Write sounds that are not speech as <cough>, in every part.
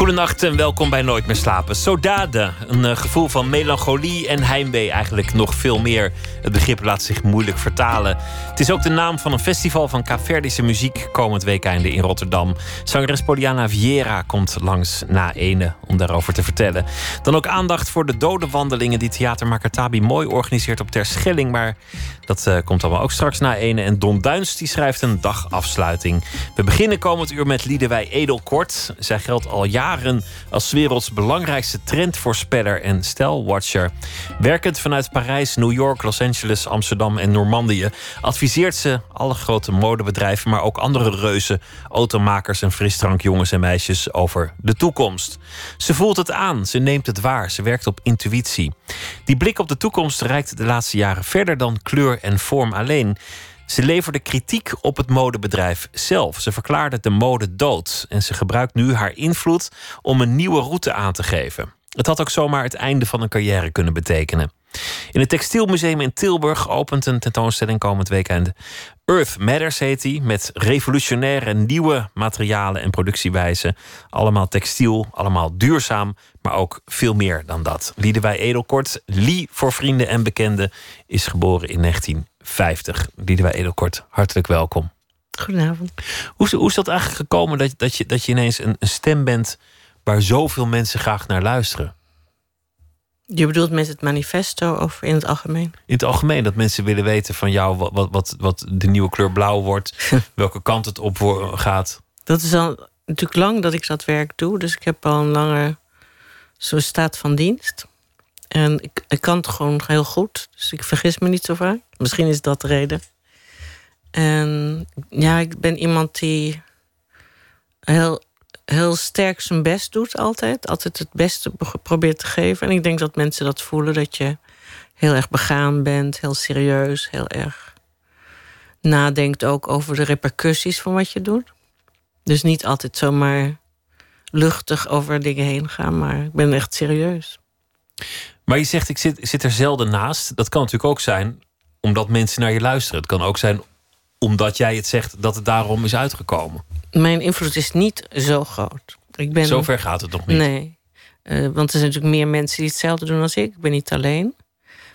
Goedenacht en welkom bij Nooit meer slapen. Sodade, een uh, gevoel van melancholie en heimwee, eigenlijk nog veel meer. Het begrip laat zich moeilijk vertalen. Het is ook de naam van een festival van Caverdische muziek komend weekende in Rotterdam. Zangeres Poliana Vieira komt langs na ene om daarover te vertellen. Dan ook aandacht voor de dodenwandelingen die Theater Makatabi mooi organiseert op Terschelling. Maar dat uh, komt allemaal ook straks na ene. En Don Duins die schrijft een dagafsluiting. We beginnen komend uur met Liedewij Edelkort. Zij geldt al jaren als werelds belangrijkste trendvoorspeller en stijlwatcher. Werkend vanuit Parijs, New York, Los Angeles, Amsterdam en Normandië adviseert ze alle grote modebedrijven, maar ook andere reuzen, automakers en frisdrankjongens en meisjes over de toekomst. Ze voelt het aan, ze neemt het waar, ze werkt op intuïtie. Die blik op de toekomst reikt de laatste jaren verder dan kleur en vorm alleen. Ze leverde kritiek op het modebedrijf zelf. Ze verklaarde de mode dood en ze gebruikt nu haar invloed om een nieuwe route aan te geven. Het had ook zomaar het einde van een carrière kunnen betekenen. In het Textielmuseum in Tilburg opent een tentoonstelling komend weekend. Earth Matters heet die, met revolutionaire nieuwe materialen en productiewijzen. Allemaal textiel, allemaal duurzaam, maar ook veel meer dan dat. Liedewij Edelkort, Lie voor vrienden en bekenden, is geboren in 1950. Liedewij Edelkort, hartelijk welkom. Goedenavond. Hoe is, hoe is dat eigenlijk gekomen dat, dat, je, dat je ineens een, een stem bent waar zoveel mensen graag naar luisteren? Je bedoelt met het manifesto of in het algemeen? In het algemeen, dat mensen willen weten van jou wat, wat, wat, wat de nieuwe kleur blauw wordt, <laughs> welke kant het op gaat. Dat is al natuurlijk lang dat ik dat werk doe, dus ik heb al een lange zo'n staat van dienst. En ik, ik kan het gewoon heel goed, dus ik vergis me niet zo vaak. Misschien is dat de reden. En ja, ik ben iemand die heel heel sterk zijn best doet altijd. Altijd het beste probeert te geven. En ik denk dat mensen dat voelen. Dat je heel erg begaan bent. Heel serieus. Heel erg nadenkt ook over de repercussies van wat je doet. Dus niet altijd zomaar luchtig over dingen heen gaan. Maar ik ben echt serieus. Maar je zegt, ik zit, zit er zelden naast. Dat kan natuurlijk ook zijn omdat mensen naar je luisteren. Het kan ook zijn omdat jij het zegt dat het daarom is uitgekomen mijn invloed is niet zo groot. Ik ben, Zover gaat het nog niet. Nee. Uh, want er zijn natuurlijk meer mensen die hetzelfde doen als ik. Ik ben niet alleen.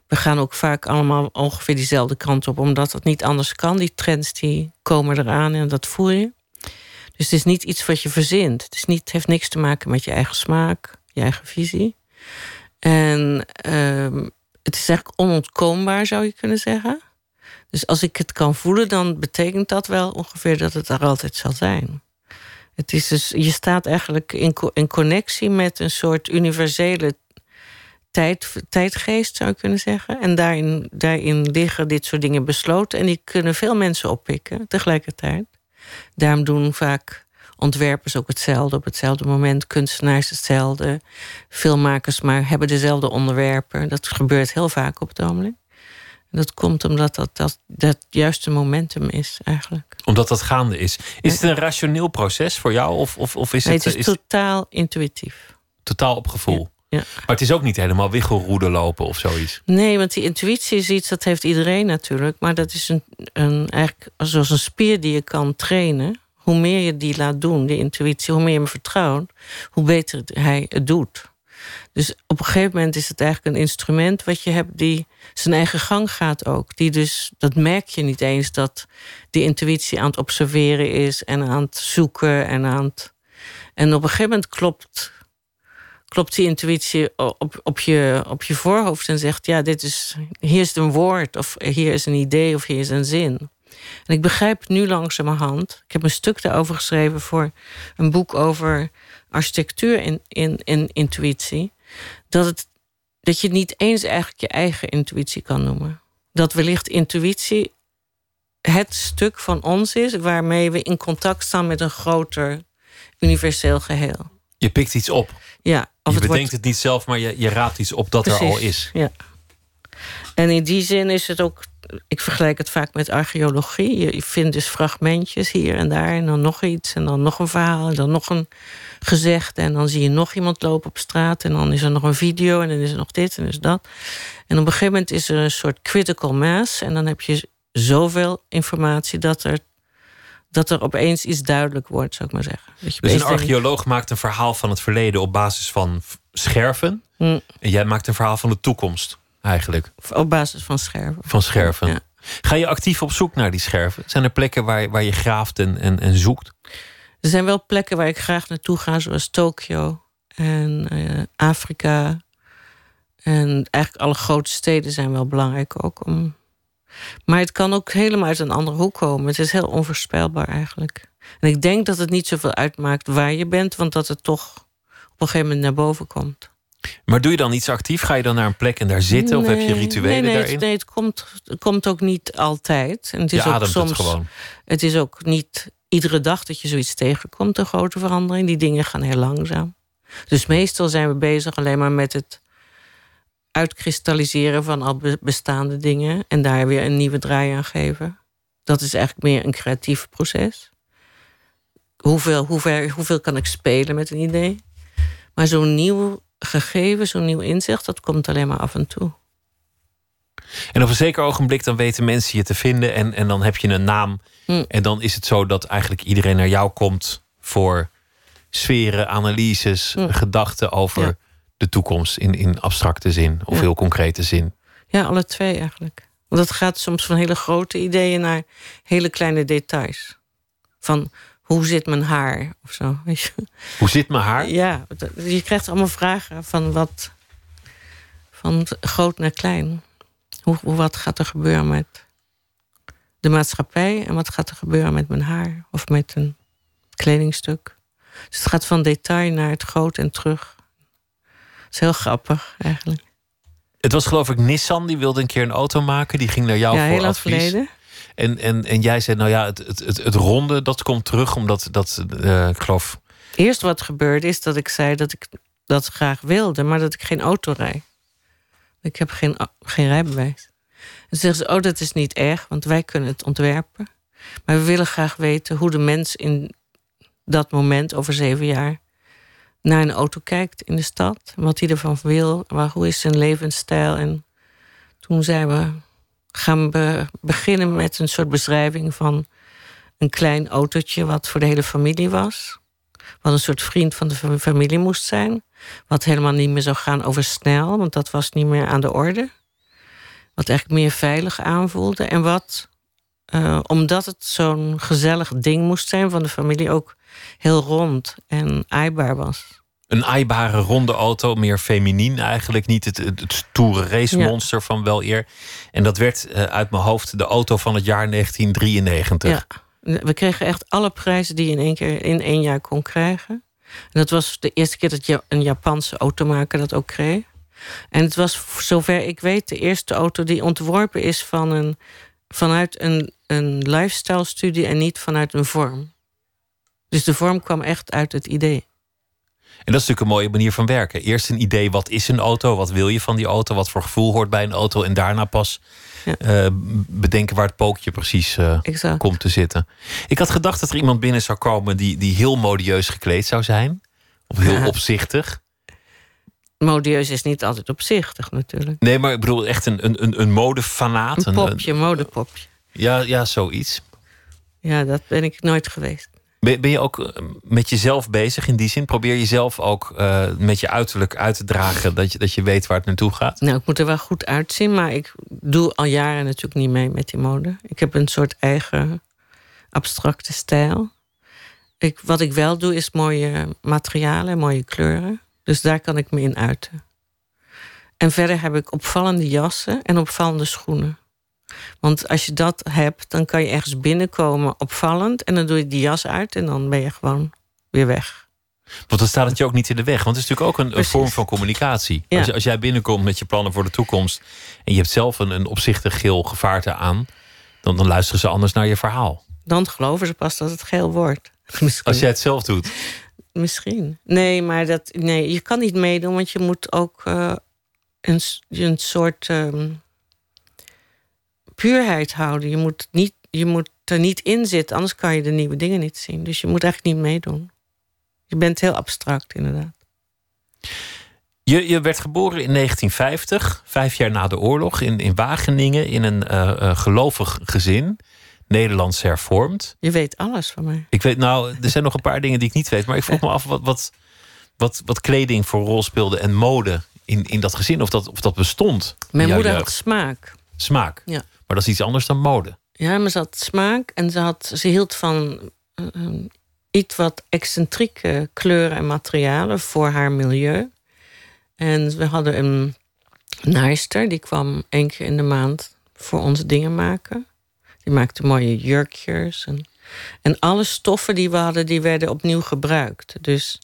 We gaan ook vaak allemaal ongeveer diezelfde kant op, omdat het niet anders kan. Die trends die komen eraan en dat voel je. Dus het is niet iets wat je verzint. Het, is niet, het heeft niks te maken met je eigen smaak, je eigen visie. En uh, het is eigenlijk onontkoombaar, zou je kunnen zeggen. Dus als ik het kan voelen, dan betekent dat wel ongeveer dat het er altijd zal zijn. Het is dus, je staat eigenlijk in, connectie met een soort universele tijd, tijdgeest, zou je kunnen zeggen. En daarin, daarin liggen dit soort dingen besloten. En die kunnen veel mensen oppikken tegelijkertijd. Daarom doen vaak ontwerpers ook hetzelfde op hetzelfde moment. Kunstenaars hetzelfde. Filmmakers maar hebben dezelfde onderwerpen. Dat gebeurt heel vaak op het ogenblik. Dat komt omdat dat, dat dat juiste momentum is, eigenlijk. Omdat dat gaande is. Is het een rationeel proces voor jou? Of, of, of is nee, het, het is, totaal intuïtief. Totaal op gevoel. Ja. Maar het is ook niet helemaal wiggelroede lopen of zoiets. Nee, want die intuïtie is iets, dat heeft iedereen natuurlijk. Maar dat is een, een, eigenlijk zoals een spier die je kan trainen. Hoe meer je die laat doen, die intuïtie, hoe meer je hem vertrouwt, hoe beter hij het doet. Dus op een gegeven moment is het eigenlijk een instrument wat je hebt die zijn eigen gang gaat ook. Die dus, dat merk je niet eens dat die intuïtie aan het observeren is en aan het zoeken en aan het. En op een gegeven moment klopt, klopt die intuïtie op, op, je, op je voorhoofd en zegt: Ja, dit is, hier is een woord, of hier is een idee, of hier is een zin. En ik begrijp nu langzamerhand. Ik heb een stuk daarover geschreven voor een boek over architectuur in, in, in intuïtie. Dat, het, dat je niet eens eigenlijk je eigen intuïtie kan noemen. Dat wellicht intuïtie het stuk van ons is waarmee we in contact staan met een groter universeel geheel. Je pikt iets op. Ja, of je het bedenkt het niet zelf, maar je, je raadt iets op dat er al is. Ja. En in die zin is het ook ik vergelijk het vaak met archeologie. Je vindt dus fragmentjes hier en daar en dan nog iets en dan nog een verhaal en dan nog een gezegd en dan zie je nog iemand lopen op straat en dan is er nog een video en dan is er nog dit en is dat. En op een gegeven moment is er een soort critical mass en dan heb je zoveel informatie dat er dat er opeens iets duidelijk wordt, zou ik maar zeggen. Dat je dus een archeoloog maakt een verhaal van het verleden op basis van scherven. Hm. En jij maakt een verhaal van de toekomst eigenlijk. Op basis van scherven. Van scherven. Ga je actief op zoek naar die scherven? Zijn er plekken waar, waar je graaft en, en, en zoekt? Er zijn wel plekken waar ik graag naartoe ga, zoals Tokio en uh, Afrika. En eigenlijk alle grote steden zijn wel belangrijk ook. Om... Maar het kan ook helemaal uit een andere hoek komen. Het is heel onvoorspelbaar eigenlijk. En ik denk dat het niet zoveel uitmaakt waar je bent, want dat het toch op een gegeven moment naar boven komt. Maar doe je dan iets actief? Ga je dan naar een plek en daar zitten? of heb je rituelen nee, nee, daarin? Het, nee, het komt, het komt ook niet altijd. En het is je ook soms. Het is ook niet iedere dag dat je zoiets tegenkomt, een grote verandering. Die dingen gaan heel langzaam. Dus meestal zijn we bezig alleen maar met het uitkristalliseren van al bestaande dingen. En daar weer een nieuwe draai aan geven. Dat is eigenlijk meer een creatief proces. Hoeveel, hoeveel, hoeveel kan ik spelen met een idee? Maar zo'n nieuw gegeven, zo'n nieuw inzicht, dat komt alleen maar af en toe. En op een zeker ogenblik dan weten mensen je te vinden en, en dan heb je een naam. Hm. En dan is het zo dat eigenlijk iedereen naar jou komt voor sferen, analyses, hm. gedachten over de toekomst in, in abstracte zin of heel concrete zin. Ja, alle twee eigenlijk. Want het gaat soms van hele grote ideeën naar hele kleine details. Van hoe zit mijn haar? Of zo, <laughs> weet je. Hoe zit mijn haar? Ja, je krijgt allemaal vragen van wat. van groot naar klein. Hoe, wat gaat er gebeuren met de maatschappij en wat gaat er gebeuren met mijn haar of met een kledingstuk? Dus het gaat van detail naar het groot en terug. Dat is heel grappig eigenlijk. Het was geloof ik Nissan die wilde een keer een auto maken. Die ging naar jou ja, voor heel advies. Geleden. En, en, en jij zei, nou ja, het, het, het, het ronde, dat komt terug, omdat dat, uh, ik geloof... Eerst wat gebeurde is dat ik zei dat ik dat graag wilde, maar dat ik geen auto rijd. Ik heb geen, geen rijbewijs. En zeggen ze, oh, dat is niet erg, want wij kunnen het ontwerpen. Maar we willen graag weten hoe de mens in dat moment, over zeven jaar, naar een auto kijkt in de stad. Wat hij ervan wil, waar, hoe is zijn levensstijl. En toen zeiden we, gaan we beginnen met een soort beschrijving van een klein autootje wat voor de hele familie was. Wat een soort vriend van de familie moest zijn. Wat helemaal niet meer zou gaan over snel, want dat was niet meer aan de orde. Wat eigenlijk meer veilig aanvoelde. En wat, uh, omdat het zo'n gezellig ding moest zijn van de familie, ook heel rond en aaibaar was een aaibare ronde auto, meer feminien eigenlijk. Niet het, het, stoere racemonster van wel eer. En dat werd uh, uit mijn hoofd de auto van het jaar 1993. Ja. We kregen echt alle prijzen die je in één keer in één jaar kon krijgen. En dat was de eerste keer dat een Japanse automaker dat ook kreeg. En het was, zover ik weet, de eerste auto die ontworpen is van een, vanuit een, een lifestyle-studie en niet vanuit een vorm. Dus de vorm kwam echt uit het idee. En dat is natuurlijk een mooie manier van werken. Eerst een idee, wat is een auto? Wat wil je van die auto? Wat voor gevoel hoort bij een auto? En daarna pas eh, bedenken waar het pookje precies uh, komt te zitten. Ik had gedacht dat er iemand binnen zou komen die, die heel modieus gekleed zou zijn. Of heel opzichtig. Modieus is niet altijd opzichtig natuurlijk. Nee, maar ik bedoel echt een, een, een modefanaat. Een popje, een modepopje. Ja, ja, zoiets. Ja, dat ben ik nooit geweest. Ben, ben je ook eh, met jezelf bezig in die zin? Probeer jezelf ook uh, met je uiterlijk uit te dragen dat je, dat je weet waar het naartoe gaat? Nou, ik moet er wel goed uitzien, maar ik doe al jaren natuurlijk niet mee met die mode. Ik heb een soort eigen abstracte stijl. Ik, wat ik wel doe, is mooie materialen, mooie kleuren. Dus daar kan ik me in uiten. En verder heb ik opvallende jassen en opvallende schoenen. Want als je dat hebt, dan kan je ergens binnenkomen opvallend. En dan doe je die jas uit en dan ben je gewoon weer weg. Want dan staat het je ook niet in de weg. Want het is natuurlijk ook een, een vorm van communicatie. Als, als, jij binnenkomt met je plannen voor de toekomst. en je hebt zelf een, een opzichtig geel gevaarte aan. Dan, dan luisteren ze anders naar je verhaal. Dan geloven ze pas dat het geel wordt. <laughs> Als jij het zelf doet. Misschien. Nee, maar dat, nee, je kan niet meedoen, want je moet ook uh, een, een soort. Um, puurheid houden. Je moet, niet, je moet er niet in zitten, anders kan je de nieuwe dingen niet zien. Dus je moet eigenlijk niet meedoen. Je bent heel abstract, inderdaad. Je, je werd geboren in 1950, vijf jaar na de oorlog, in, in Wageningen, in een uh, gelovig gezin. Nederlands hervormd. Je weet alles van mij. Ik weet, nou, er zijn nog een paar dingen die ik niet weet. Maar ik vroeg <laughs> me af wat, wat, wat, wat kleding voor rol speelde en mode in, in dat gezin. Of dat, of dat bestond. Mijn moeder had smaak. Smaak? Ja. Maar dat is iets anders dan mode. Ja, maar ze had smaak en ze, had, ze hield van uh, iets wat excentrieke kleuren en materialen voor haar milieu. En we hadden een naaister, die kwam één keer in de maand voor ons dingen maken. Die maakte mooie jurkjes. En, en alle stoffen die we hadden, die werden opnieuw gebruikt. Dus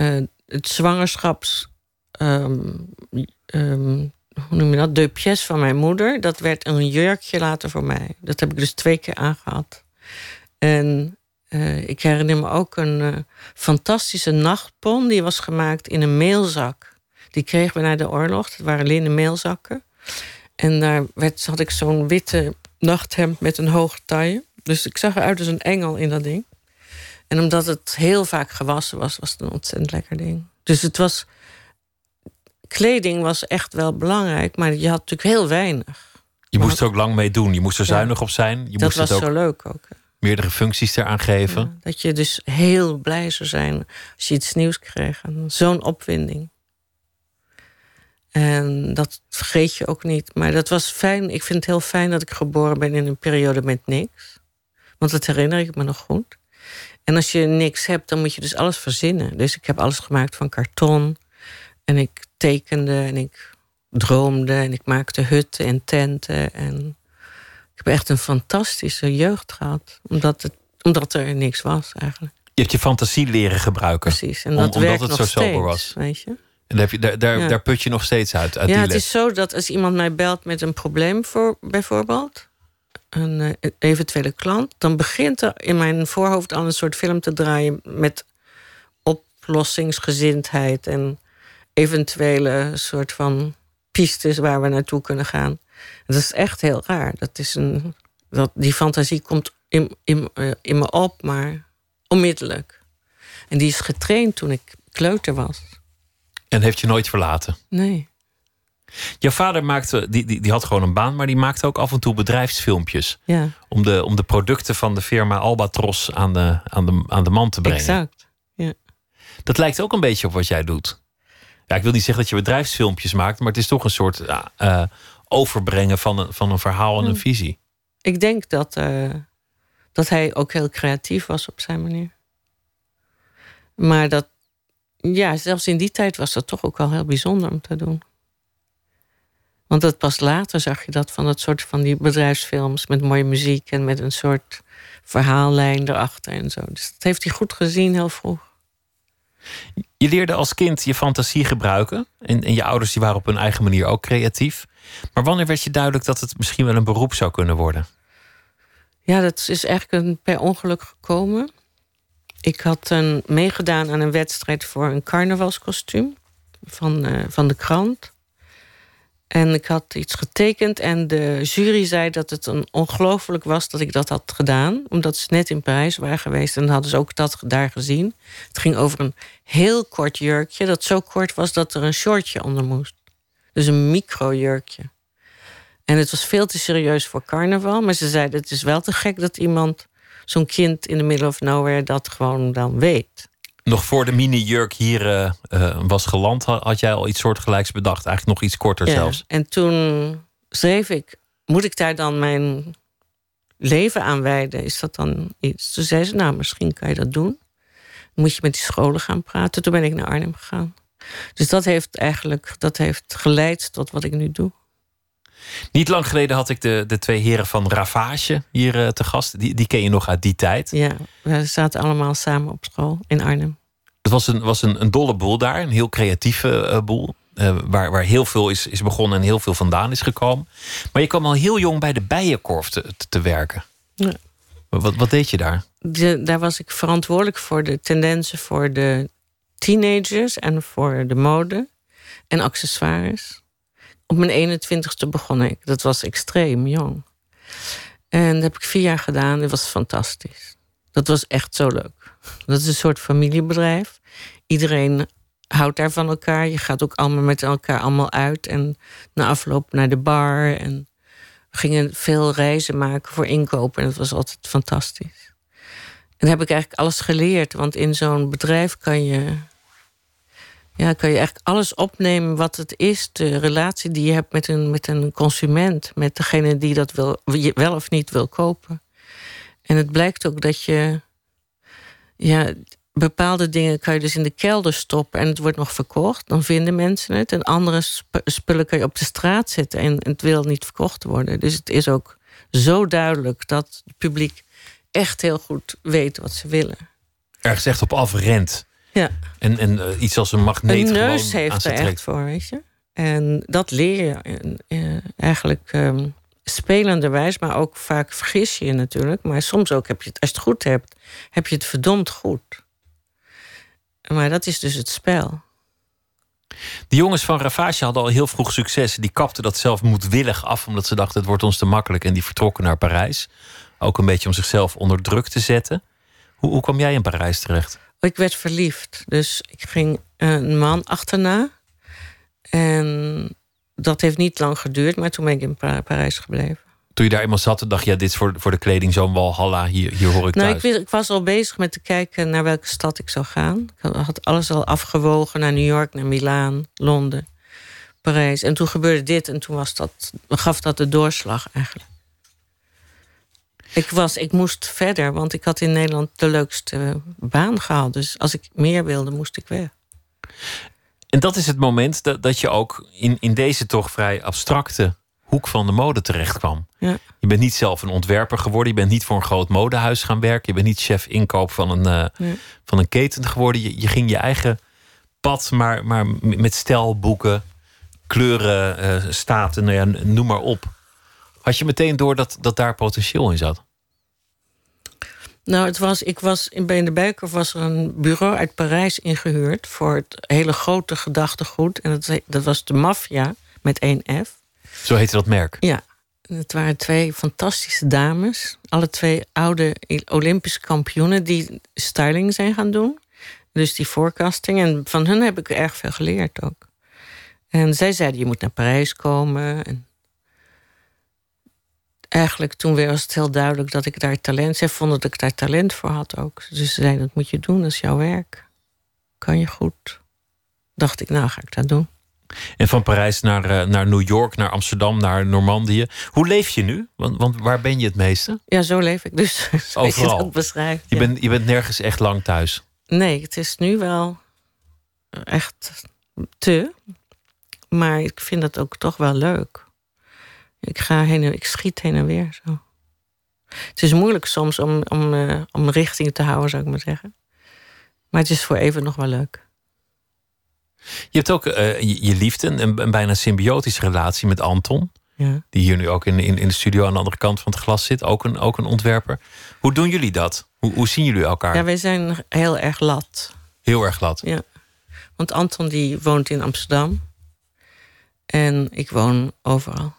uh, het zwangerschaps... Um, um, hoe noem je dat? Pièce van mijn moeder. Dat werd een jurkje later voor mij. Dat heb ik dus twee keer aangehad. En uh, ik herinner me ook een uh, fantastische nachtpon. Die was gemaakt in een meelzak. Die kregen we na de oorlog. Dat waren linnen meelzakken. En daar werd, had ik zo'n witte nachthemd met een hoge taille. Dus ik zag eruit als een engel in dat ding. En omdat het heel vaak gewassen was, was het een ontzettend lekker ding. Dus het was. Kleding was echt wel belangrijk, maar je had natuurlijk heel weinig. Je moest er ook lang mee doen. Je moest er zuinig op zijn. Je dat moest was het ook zo leuk ook. Meerdere functies eraan geven. Ja, dat je dus heel blij zou zijn als je iets nieuws kreeg. Zo'n opwinding. En dat vergeet je ook niet. Maar dat was fijn. Ik vind het heel fijn dat ik geboren ben in een periode met niks. Want dat herinner ik me nog goed. En als je niks hebt, dan moet je dus alles verzinnen. Dus ik heb alles gemaakt van karton. En ik tekende en ik droomde en ik maakte hutten en tenten. En ik heb echt een fantastische jeugd gehad. Omdat, het, omdat er niks was eigenlijk. Je hebt je fantasie leren gebruiken. Precies. En dat om, omdat het zo steeds, sober was. Weet je? En daar, daar, daar, ja. daar, put je nog steeds uit. uit ja, het les. is zo dat als iemand mij belt met een probleem, voor, bijvoorbeeld, een uh, eventuele klant, dan begint er in mijn voorhoofd al een soort film te draaien met oplossingsgezindheid en eventuele soort van pistes waar we naartoe kunnen gaan. Dat is echt heel raar. Dat is een, dat, die fantasie komt in, in, uh, in me op, maar onmiddellijk. En die is getraind toen ik kleuter was. En heeft je nooit verlaten? Nee. Jouw vader maakte, die, die, die had gewoon een baan, maar die maakte ook af en toe bedrijfsfilmpjes. Ja. Om, de, om de producten van de firma Albatros aan de, aan de, aan de man te brengen. Exact. Ja. Dat lijkt ook een beetje op wat jij doet. Ja, ik wil niet zeggen dat je bedrijfsfilmpjes maakt, maar het is toch een soort uh, overbrengen van een, van een verhaal en een visie. Ik denk dat, uh, dat hij ook heel creatief was op zijn manier. Maar dat, ja, zelfs in die tijd was dat toch ook wel heel bijzonder om te doen. Want dat pas later zag je dat van dat soort van die bedrijfsfilms met mooie muziek en met een soort verhaallijn erachter en zo. Dus dat heeft hij goed gezien heel vroeg. Je leerde als kind je fantasie gebruiken. En, en je ouders die waren op hun eigen manier ook creatief. Maar wanneer werd je duidelijk dat het misschien wel een beroep zou kunnen worden? Ja, dat is eigenlijk een, per ongeluk gekomen. Ik had een, meegedaan aan een wedstrijd voor een carnavalskostuum van, uh, van de krant. En ik had iets getekend en de jury zei dat het ongelooflijk was dat ik dat had gedaan. Omdat ze net in Parijs waren geweest en hadden ze ook dat daar gezien. Het ging over een heel kort jurkje dat zo kort was dat er een shortje onder moest. Dus een microjurkje. En het was veel te serieus voor carnaval. Maar ze zeiden het is wel te gek dat iemand, zo'n kind in the middle of nowhere, dat gewoon dan weet. Nog voor de mini-jurk hier uh, uh, was geland, had jij al iets soortgelijks bedacht. Eigenlijk nog iets korter ja, zelfs. En toen schreef ik, moet ik daar dan mijn leven aan wijden? Is dat dan iets? Toen zei ze, nou, misschien kan je dat doen. Dan moet je met die scholen gaan praten. Toen ben ik naar Arnhem gegaan. Dus dat heeft eigenlijk dat heeft geleid tot wat ik nu doe. Niet lang geleden had ik de, de twee heren van Ravage hier uh, te gast. Die, die ken je nog uit die tijd. Ja, we zaten allemaal samen op school in Arnhem. Het was een, was een, een dolle boel daar, een heel creatieve uh, boel. Uh, waar, waar heel veel is, is begonnen en heel veel vandaan is gekomen. Maar je kwam al heel jong bij de Bijenkorf te, te, werken. Ja. Wat, wat deed je daar? De, daar was ik verantwoordelijk voor de tendensen voor de teenagers en voor de mode en accessoires. Op mijn 21ste begon ik. Dat was extreem jong. En dat heb ik vier jaar gedaan. Dat was fantastisch. Dat was echt zo leuk. Dat is een soort familiebedrijf. Iedereen houdt daar van elkaar. Je gaat ook allemaal met elkaar allemaal uit. En na afloop naar de bar. En we gingen veel reizen maken voor inkopen. En dat was altijd fantastisch. En heb ik eigenlijk alles geleerd. Want in zo'n bedrijf kan je, ja, kan je eigenlijk alles opnemen wat het is. De relatie die je hebt met een, met een consument. Met degene die dat wil, wel of niet wil kopen. En het blijkt ook dat je. Ja, bepaalde dingen kan je dus in de kelder stoppen en het wordt nog verkocht. Dan vinden mensen het. En andere spullen kan je op de straat zetten en het wil niet verkocht worden. Dus het is ook zo duidelijk dat het publiek echt heel goed weet wat ze willen. Ergens echt op afrent. Ja. En, en uh, iets als een magneet een neus heeft er echt voor, weet je. En dat leer je uh, eigenlijk um, spelenderwijs, maar ook vaak vergis je je natuurlijk. Maar soms ook heb je het, als je het goed hebt, heb je het verdomd goed. Maar dat is dus het spel. De jongens van Ravage hadden al heel vroeg succes. Die kapten dat zelf moedwillig af, omdat ze dachten het wordt ons te makkelijk. En die vertrokken naar Parijs. Ook een beetje om zichzelf onder druk te zetten. Hoe, hoe kwam jij in Parijs terecht? Ik werd verliefd. Dus ik ging een man achterna. En dat heeft niet lang geduurd, maar toen ben ik in Parijs gebleven. Toen je daar eenmaal zat, dacht je, ja, dit is voor, voor de kleding zo'n walhalla, hier, hier hoor ik nou, Ik, ik, was al bezig met te kijken naar welke stad ik zou gaan. Ik had alles al afgewogen naar New York, naar Milaan, Londen, Parijs. En toen gebeurde dit en toen was dat, gaf dat de doorslag eigenlijk. Ik, was, ik moest verder, want ik had in Nederland de leukste baan gehaald. Dus als ik meer wilde, moest ik weg. En dat is het moment dat, dat je ook in, in deze toch vrij abstracte hoek van de mode terecht kwam. Ja. Je bent niet zelf een ontwerper geworden. Je bent niet voor een groot modehuis gaan werken. Je bent niet chef inkoop van een, uh, van een keten geworden. Je, je, ging je eigen pad, maar, maar met stelboeken, kleuren, uh, staten, nou ja, noem maar op. Had je meteen door dat, dat daar potentieel in zat? Nou, het was, ik was in de Bijker was er een bureau uit Parijs ingehuurd voor het hele grote gedachtegoed. En dat, dat was de Mafia met één F. Zo heette dat merk? Ja. Het waren twee fantastische dames. Alle twee oude Olympische kampioenen die styling zijn gaan doen. Dus die forecasting. En van hun heb ik erg veel geleerd ook. En zij zeiden, je moet naar Parijs komen. En eigenlijk toen was het heel duidelijk dat ik daar talent... Zij vonden dat ik daar talent voor had ook. Dus ze zeiden, dat moet je doen, dat is jouw werk. Kan je goed. Dacht ik, nou ga ik dat doen. En van Parijs naar, uh, naar New York, naar Amsterdam, naar Normandië. Hoe leef je nu? Want, want waar ben je het meeste? Ja, zo leef ik dus. <laughs> Overal. Je, beschrijft, je, bent, je bent nergens echt lang thuis? Nee, het is nu wel echt te. Maar ik vind het ook toch wel leuk. Ik ga heen en ik schiet heen en weer zo. Het is moeilijk soms om, om, uh, om richting te houden, zou ik maar zeggen. Maar het is voor even nog wel leuk. Je hebt ook uh, je, je, liefde, een, een, bijna symbiotische relatie met Anton. Ja. Die hier nu ook in, in, in de studio aan de andere kant van het glas zit. Ook een, ook een ontwerper. Hoe doen jullie dat? Hoe, hoe zien jullie elkaar? Ja, wij zijn heel erg lat. Heel erg lat? Ja. Want Anton die woont in Amsterdam. En ik woon overal.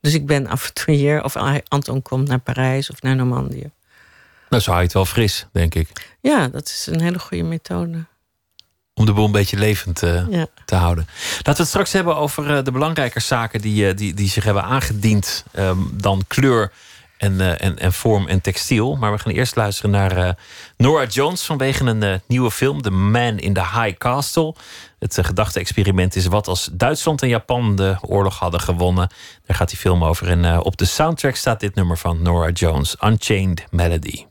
Dus ik ben af en toe hier. Of Anton komt naar Parijs of naar Normandië. Nou, zo hou je het wel fris, denk ik. Ja, dat is een hele goede methode om de boel een beetje levend uh, te houden. Laten we het straks hebben over uh, de belangrijke zaken die, uh, die, die zich hebben aangediend um, dan kleur en, en, en vorm en textiel. Maar we gaan eerst luisteren naar Nora Jones vanwege een nieuwe film, The Man in the High Castle. Het gedachte-experiment is wat als Duitsland en Japan de oorlog hadden gewonnen. Daar gaat die film over. En op de soundtrack staat dit nummer van Nora Jones, Unchained Melody.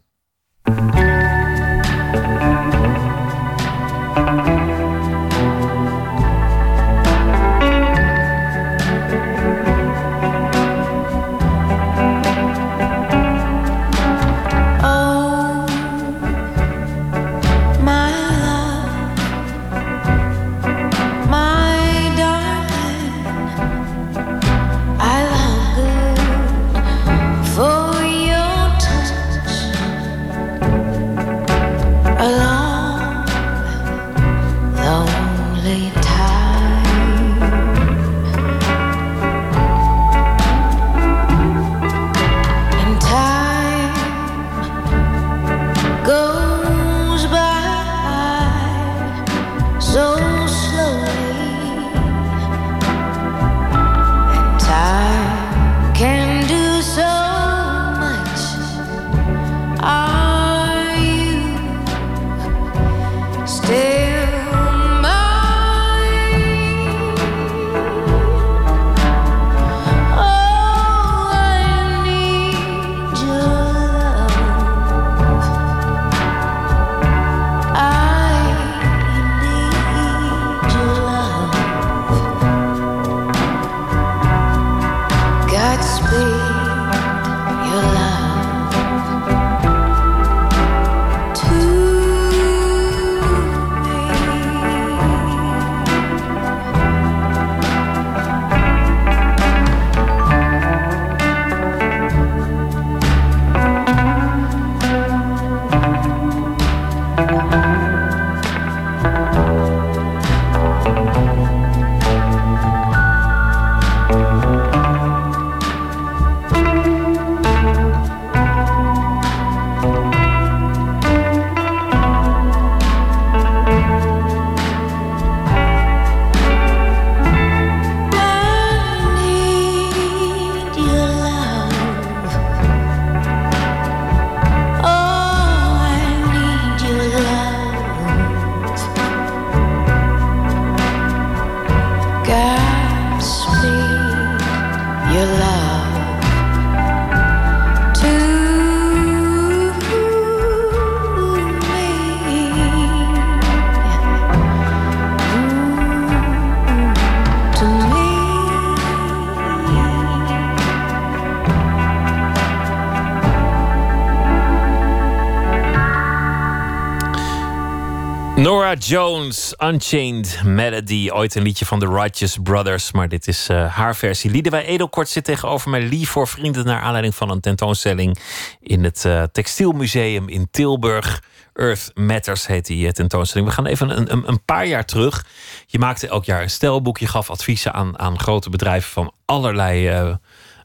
Jones, Unchained Melody. Ooit een liedje van de Righteous Brothers, maar dit is uh, haar versie. Liedewij Edelkort zit tegenover mij lief voor vrienden... naar aanleiding van een tentoonstelling in het uh, Textielmuseum in Tilburg. Earth Matters heet die uh, tentoonstelling. We gaan even een, een, een, paar jaar terug. Je maakte elk jaar een stelboek. Je gaf adviezen aan, aan grote bedrijven van allerlei...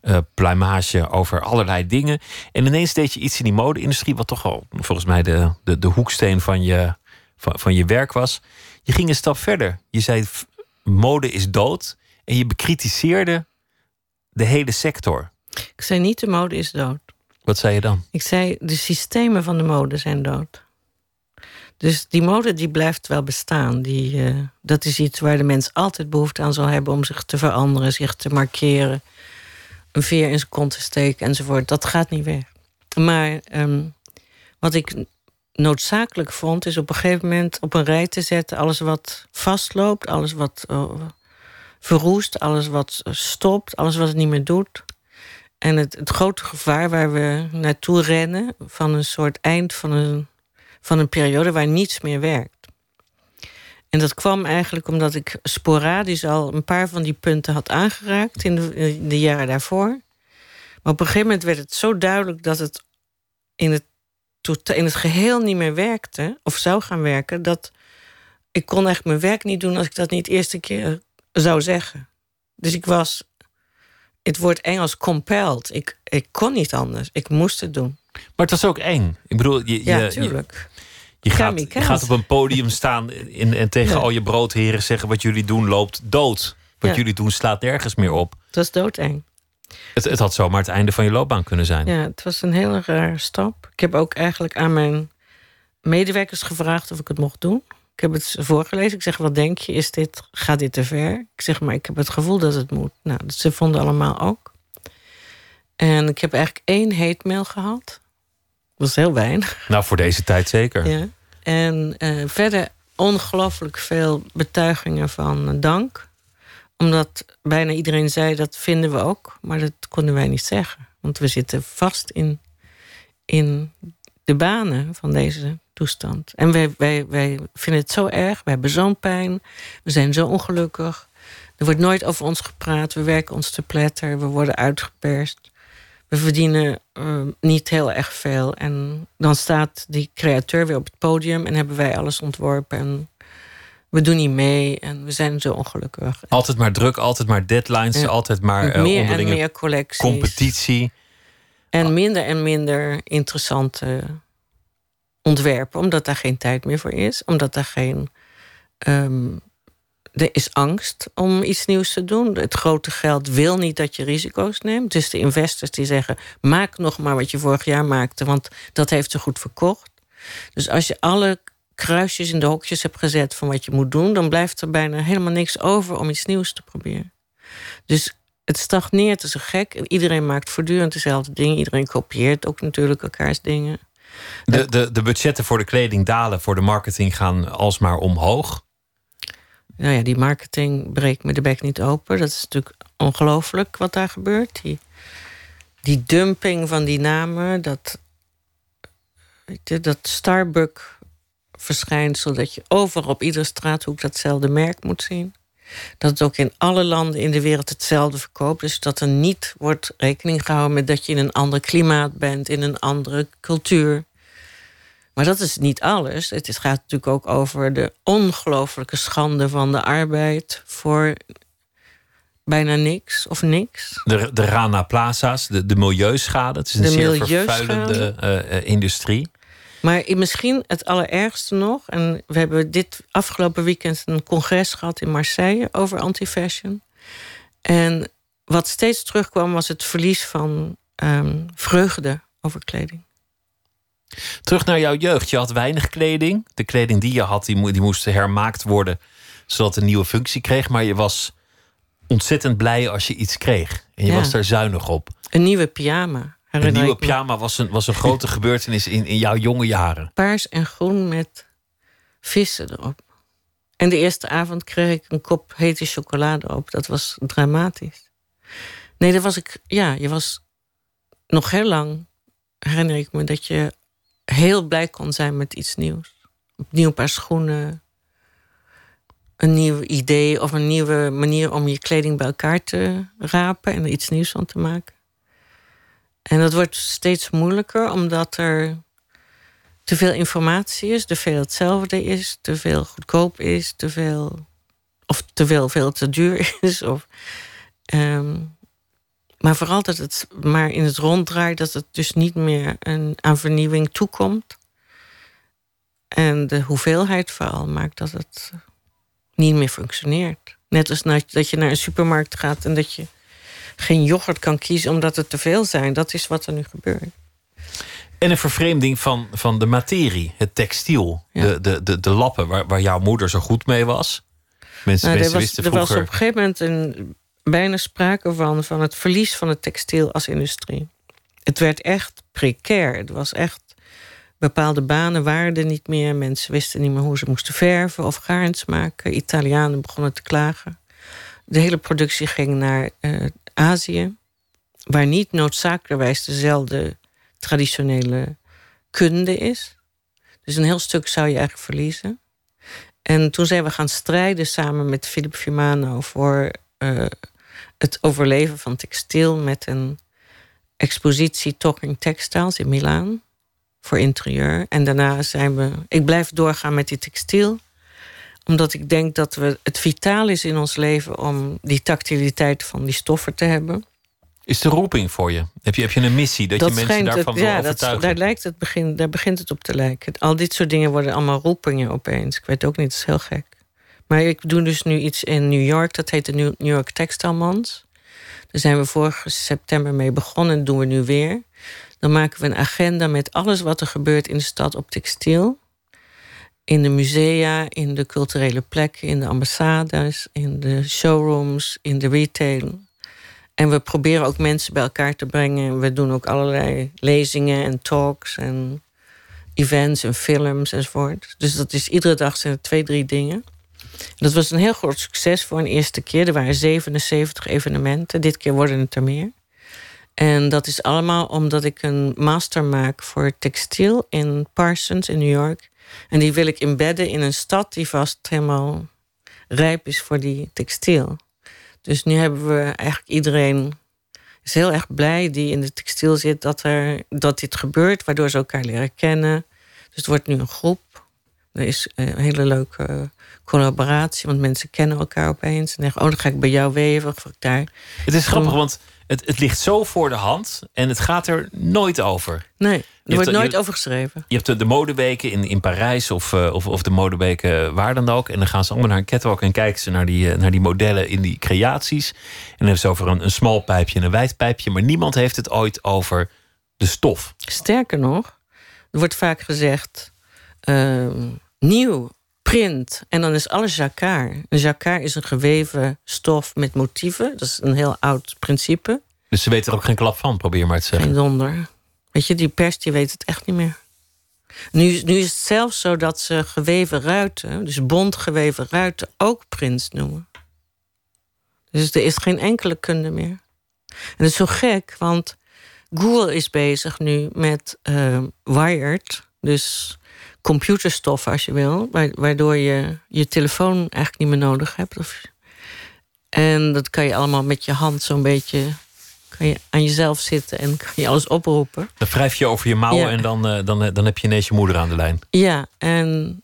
Uh, pluimage over allerlei dingen. En ineens deed je iets in die mode-industrie, wat toch wel volgens mij de, de, de hoeksteen van je, van, van je werk was. Je ging een stap verder. Je zei: mode is dood. En je bekritiseerde de hele sector. Ik zei niet: de mode is dood. Wat zei je dan? Ik zei: de systemen van de mode zijn dood. Dus die mode die blijft wel bestaan. Die, uh, dat is iets waar de mens altijd behoefte aan zal hebben om zich te veranderen, zich te markeren, een veer in zijn kont te steken enzovoort. Dat gaat niet weg. Maar um, wat ik noodzakelijk vond, is op een gegeven moment op een rij te zetten alles wat vastloopt, alles wat uh, verroest, alles wat stopt, alles wat het niet meer doet. En het, het grote gevaar waar we naartoe rennen, van een soort eind van een, van een periode waar niets meer werkt. En dat kwam eigenlijk omdat ik sporadisch al een paar van die punten had aangeraakt in de, in de jaren daarvoor. Maar op een gegeven moment werd het zo duidelijk dat het in het in het geheel niet meer werkte, of zou gaan werken, dat ik kon echt mijn werk niet doen als ik dat niet de eerste keer zou zeggen. Dus ik was, het woord Engels compelled. Ik, ik kon niet anders. Ik moest het doen. Maar het was ook eng. Ik bedoel, je, ja. Je, je, gaat, je gaat, op een podium staan in, en tegen al je broodheren zeggen: wat jullie doen loopt dood. Wat jullie doen slaat nergens meer op. Dat is doodeng. Het, het had zomaar het einde van je loopbaan kunnen zijn. Ja, het was een hele rare stap. Ik heb ook eigenlijk aan mijn medewerkers gevraagd of ik het mocht doen. Ik heb het voorgelezen. Ik zeg, wat denk je? Is dit, gaat dit te ver? Ik zeg, maar ik heb het gevoel dat het moet. Nou, ze vonden allemaal ook. En ik heb eigenlijk één hate mail gehad. Dat was heel weinig. Nou, voor deze tijd zeker. Ja. En uh, verder ongelooflijk veel betuigingen van dank omdat bijna iedereen zei dat vinden we ook, maar dat konden wij niet zeggen. Want we zitten vast in, in de banen van deze toestand. En wij, wij, wij vinden het zo erg, we hebben zo'n pijn, we zijn zo ongelukkig. Er wordt nooit over ons gepraat, we werken ons te pletter, we worden uitgeperst. We verdienen uh, niet heel erg veel. En dan staat die createur weer op het podium en hebben wij alles ontworpen. En we doen niet mee en we zijn zo ongelukkig. Altijd maar druk, altijd maar deadlines, altijd maar uh, meer en meer collecties. competitie. En minder en minder interessante ontwerpen, omdat daar geen tijd meer voor is, omdat daar geen ehm, er is angst om iets nieuws te doen. Het grote geld wil niet dat je risico's neemt. Dus de investors die zeggen: maak nog maar wat je vorig jaar maakte, want dat heeft ze goed verkocht. Dus als je alle kruisjes in de hokjes hebt gezet van wat je moet doen, dan blijft er bijna helemaal niks over om iets nieuws te proberen. Dus het stagneert als een gek. Iedereen maakt voortdurend dezelfde dingen. Iedereen kopieert ook natuurlijk elkaars dingen. De, de, de budgetten voor de kleding dalen, voor de marketing gaan alsmaar omhoog. Nou ja, die marketing breekt me de bek niet open. Dat is natuurlijk ongelooflijk wat daar gebeurt. Die, die dumping van die namen, dat, dat Starbucks verschijnsel dat je overal op iedere straathoek datzelfde merk moet zien. Dat het ook in alle landen in de wereld hetzelfde verkoopt. Dus dat er niet wordt rekening gehouden met dat je in een ander klimaat bent, in een andere cultuur. Maar dat is niet alles. Het gaat natuurlijk ook over de ongelooflijke schande van de arbeid voor bijna niks of niks. De, de Rana Plaza's, de, de milieuschade. Het is een zeer vervuilende uh, industrie. Maar misschien het allerergste nog... en we hebben dit afgelopen weekend een congres gehad in Marseille... over anti-fashion. En wat steeds terugkwam was het verlies van um, vreugde over kleding. Terug naar jouw jeugd. Je had weinig kleding. De kleding die je had, die, die moest hermaakt worden... zodat een nieuwe functie kreeg. Maar je was ontzettend blij als je iets kreeg. En je was daar zuinig op. Een nieuwe pyjama. Een nieuwe pyjama was een, was een grote <laughs> gebeurtenis in, in jouw jonge jaren. Paars en groen met vissen erop. En de eerste avond kreeg ik een kop hete chocolade op. Dat was dramatisch. Nee, dat was ik. Ja, je was nog heel lang. Herinner ik me dat je heel blij kon zijn met iets nieuws. Een nieuw paar schoenen. Een nieuw idee of een nieuwe manier om je kleding bij elkaar te rapen en er iets nieuws van te maken. En dat wordt steeds moeilijker omdat er te veel informatie is, te veel hetzelfde is, te veel goedkoop is, te veel of te veel, veel te duur <laughs> is. Of, ehm, maar vooral dat het maar in het rond draait, dat het dus niet meer een, aan vernieuwing toekomt. En de hoeveelheid vooral maakt dat het niet meer functioneert. Net als dat je naar een supermarkt gaat en dat je geen yoghurt kan kiezen omdat het te veel zijn. Dat is wat er nu gebeurt. En een vervreemding van, van de materie, het textiel, de, de, de, de lappen waar, waar jouw moeder zo goed mee was. Mensen, nou, mensen wisten vroeger... Er was op een gegeven moment een, bijna sprake van, van het verlies van het textiel als industrie. Het werd echt precair. Het was echt bepaalde banen waren niet meer. Mensen wisten niet meer hoe ze moesten verven of garns maken. Italianen begonnen te klagen. De hele productie ging naar uh, Azië, waar niet noodzakelijkerwijs dezelfde traditionele kunde is. Dus een heel stuk zou je eigenlijk verliezen. En toen zijn we gaan strijden samen met Philip Fimano voor uh, het overleven van textiel met een expositie Talking Textiles in Milaan voor interieur. En daarna zijn we. Ik blijf doorgaan met die textiel omdat ik denk dat we, het vitaal is in ons leven om die tactiliteit van die stoffen te hebben. Is de roeping voor je? Heb je, heb je een missie dat, je mensen daarvan het, wil ja, overtuigen? daar, lijkt het begin, daar begint het op te lijken. Al dit soort dingen worden allemaal roepingen opeens. Ik weet ook niet, het is heel gek. Maar ik doe dus nu iets in New York. Dat heet de New York Textile Month. Daar zijn we vorig september mee begonnen en doen we nu weer. Dan maken we een agenda met alles wat er gebeurt in de stad op textiel in de musea, in de culturele plekken, in de ambassades, in de showrooms, in de retail. En we proberen ook mensen bij elkaar te brengen. We doen ook allerlei lezingen en talks en events en films enzovoort. Dus dat is iedere dag zijn twee, drie dingen. Dat was een heel groot succes voor een eerste keer. Er waren 77 evenementen. Dit keer worden het er meer. En dat is allemaal omdat ik een master maak voor textiel in Parsons in New York. En die wil ik embedden in een stad die vast helemaal rijp is voor die textiel. Dus nu hebben we eigenlijk iedereen is heel erg blij die in de textiel zit dat, er, dat dit gebeurt, waardoor ze elkaar leren kennen. Dus het wordt nu een groep. Er is een hele leuke collaboratie, want mensen kennen elkaar opeens. En zeggen, oh, dan ga ik bij jou weven. Of ik daar. Het is grappig, want het, het ligt zo voor de hand en het gaat er nooit over. Nee, er wordt nooit over geschreven. Je hebt de, de modeweken in, in Parijs of, uh, of, of de modeweken waar dan ook. En dan gaan ze allemaal naar een catwalk en kijken ze naar die, naar die modellen in die creaties. En dan hebben ze over een, een smal pijpje en een wijd pijpje. Maar niemand heeft het ooit over de stof. Sterker nog, er wordt vaak gezegd... Uh, nieuw, print. En dan is alles jacquard. Een jacquard is een geweven stof met motieven. Dat is een heel oud principe. Dus ze weten er ook geen klap van, probeer maar te zeggen. Geen donder. Weet je, die pers die weet het echt niet meer. Nu, nu is het zelfs zo dat ze geweven ruiten, dus bondgeweven ruiten, ook prins noemen. Dus er is geen enkele kunde meer. En dat is zo gek, want Google is bezig nu met uh, Wired. Dus computerstof, als je wil. Waardoor je je telefoon eigenlijk niet meer nodig hebt. Of, en dat kan je allemaal met je hand zo'n beetje kan je aan jezelf zitten en kan je alles oproepen. Dan wrijf je over je mouwen en dan, uh, dan, dan heb je ineens je moeder aan de lijn. Ja, en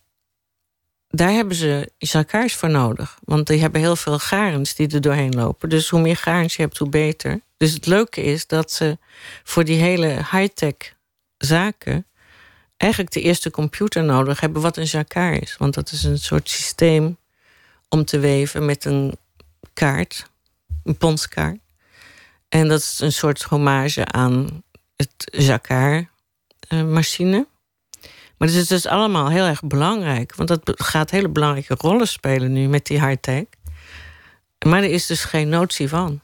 daar hebben ze isakaars voor nodig. Want die hebben heel veel garens die er doorheen lopen. Dus hoe meer garens je hebt, hoe beter. Dus het leuke is dat ze voor die hele high-tech zaken eigenlijk de eerste computer nodig hebben wat een jacquard is. Want dat is een soort systeem om te weven met een kaart, een ponskaart. En dat is een soort hommage aan het jacquard-machine. Maar het is dus allemaal heel erg belangrijk. Want dat gaat hele belangrijke rollen spelen nu met die high-tech. Maar er is dus geen notie van.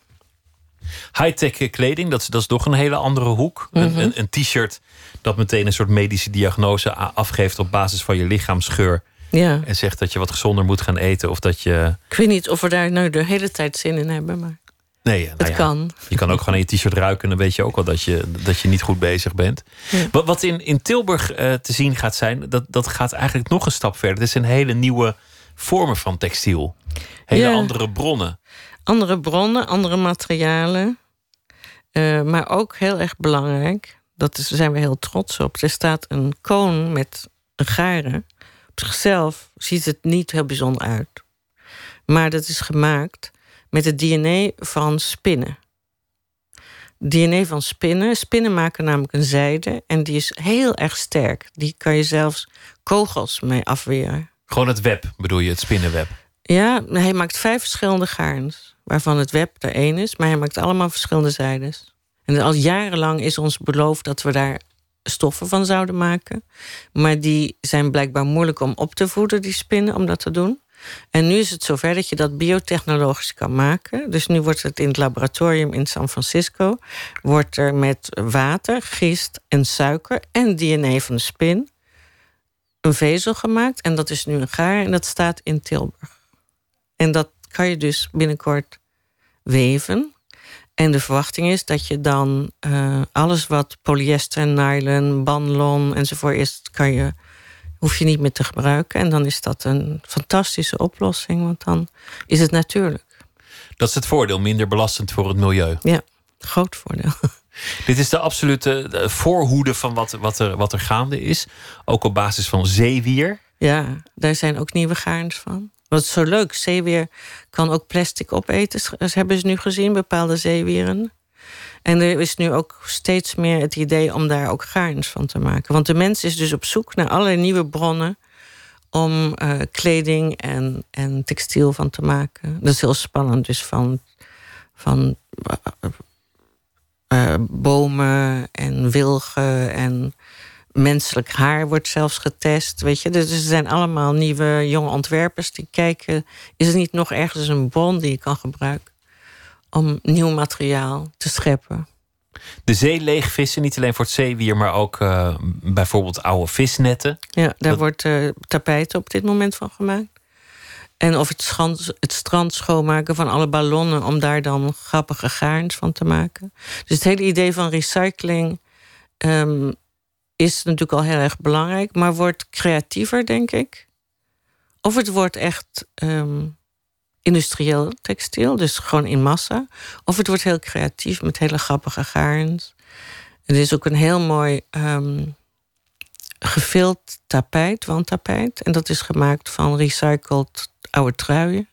High-tech kleding, dat is, dat is toch een hele andere hoek. Een, Mhm. een, een t-shirt dat meteen een soort medische diagnose afgeeft op basis van je lichaamsgeur. Ja. En zegt dat je wat gezonder moet gaan eten. Of dat je. Ik weet niet of we daar nou de hele tijd zin in hebben, maar Nee, nou het ja, kan. Je kan ook gewoon in je t-shirt ruiken. En dan weet je ook wel dat je, dat je niet goed bezig bent. Ja. Wat, wat in, in Tilburg eh, te zien gaat zijn, dat, dat gaat eigenlijk nog een stap verder. Het is een hele nieuwe vormen van textiel. Hele Ja. andere bronnen. Andere bronnen, andere materialen. Eh, maar ook heel erg belangrijk, dat is, daar zijn we heel trots op. Er staat een koon met een garen. Op zichzelf ziet het niet heel bijzonder uit. Maar dat is gemaakt met het DNA van spinnen. DNA van spinnen. Spinnen maken namelijk een zijde en die is heel erg sterk. Die kan je zelfs kogels mee afweren. Gewoon het web, bedoel je, het spinnenweb. Ja, hij maakt vijf verschillende gaarns. Waarvan het web er één is, maar hij maakt allemaal verschillende zijdes. En al jarenlang is ons beloofd dat we daar stoffen van zouden maken. Maar die zijn blijkbaar moeilijk om op te voeden, die spinnen, om dat te doen. En nu is het zover dat je dat biotechnologisch kan maken. Dus nu wordt het in het laboratorium in San Francisco... wordt er met water, gist en suiker en DNA van de spin... een vezel gemaakt. En dat is nu een gaar en dat staat in Tilburg. En dat kan je dus binnenkort weven. En de verwachting is dat je dan eh, alles wat polyester, nylon, banlon enzovoort is, kan je, hoef je niet meer te gebruiken. En dan is dat een fantastische oplossing, want dan is het natuurlijk. Dat is het voordeel, minder belastend voor het milieu. Ja, groot voordeel. <laughs> Dit is de absolute voorhoede van wat, wat, er, wat er gaande is. Ook op basis van zeewier. Ja, daar zijn ook nieuwe gaarns van. Wat zo leuk, zeewier kan ook plastic opeten. Dat hebben ze nu gezien, bepaalde zeewieren. En er is nu ook steeds meer het idee om daar ook gaarns van te maken. Want de mens is dus op zoek naar allerlei nieuwe bronnen om eh, kleding en, en textiel van te maken. Dat is heel spannend, dus van, van eh, eh, bomen en wilgen en menselijk haar wordt zelfs getest. Weet je? Dus er zijn allemaal nieuwe jonge ontwerpers die kijken... is er niet nog ergens een bron die je kan gebruiken... om nieuw materiaal te scheppen. De zee leegvissen, niet alleen voor het zeewier, maar ook uh, bijvoorbeeld oude visnetten. Ja, daar dat... wordt uh, tapijt op dit moment van gemaakt. En of het, strand, het strand schoonmaken van alle ballonnen... om daar dan grappige gaarns van te maken. Dus het hele idee van recycling... Um, is natuurlijk al heel erg belangrijk, maar wordt creatiever, denk ik. Of het wordt echt um, industrieel textiel, dus gewoon in massa. Of het wordt heel creatief met hele grappige gaarns. Er is ook een heel mooi um, gevild tapijt, wandtapijt. En dat is gemaakt van recycled oude truien.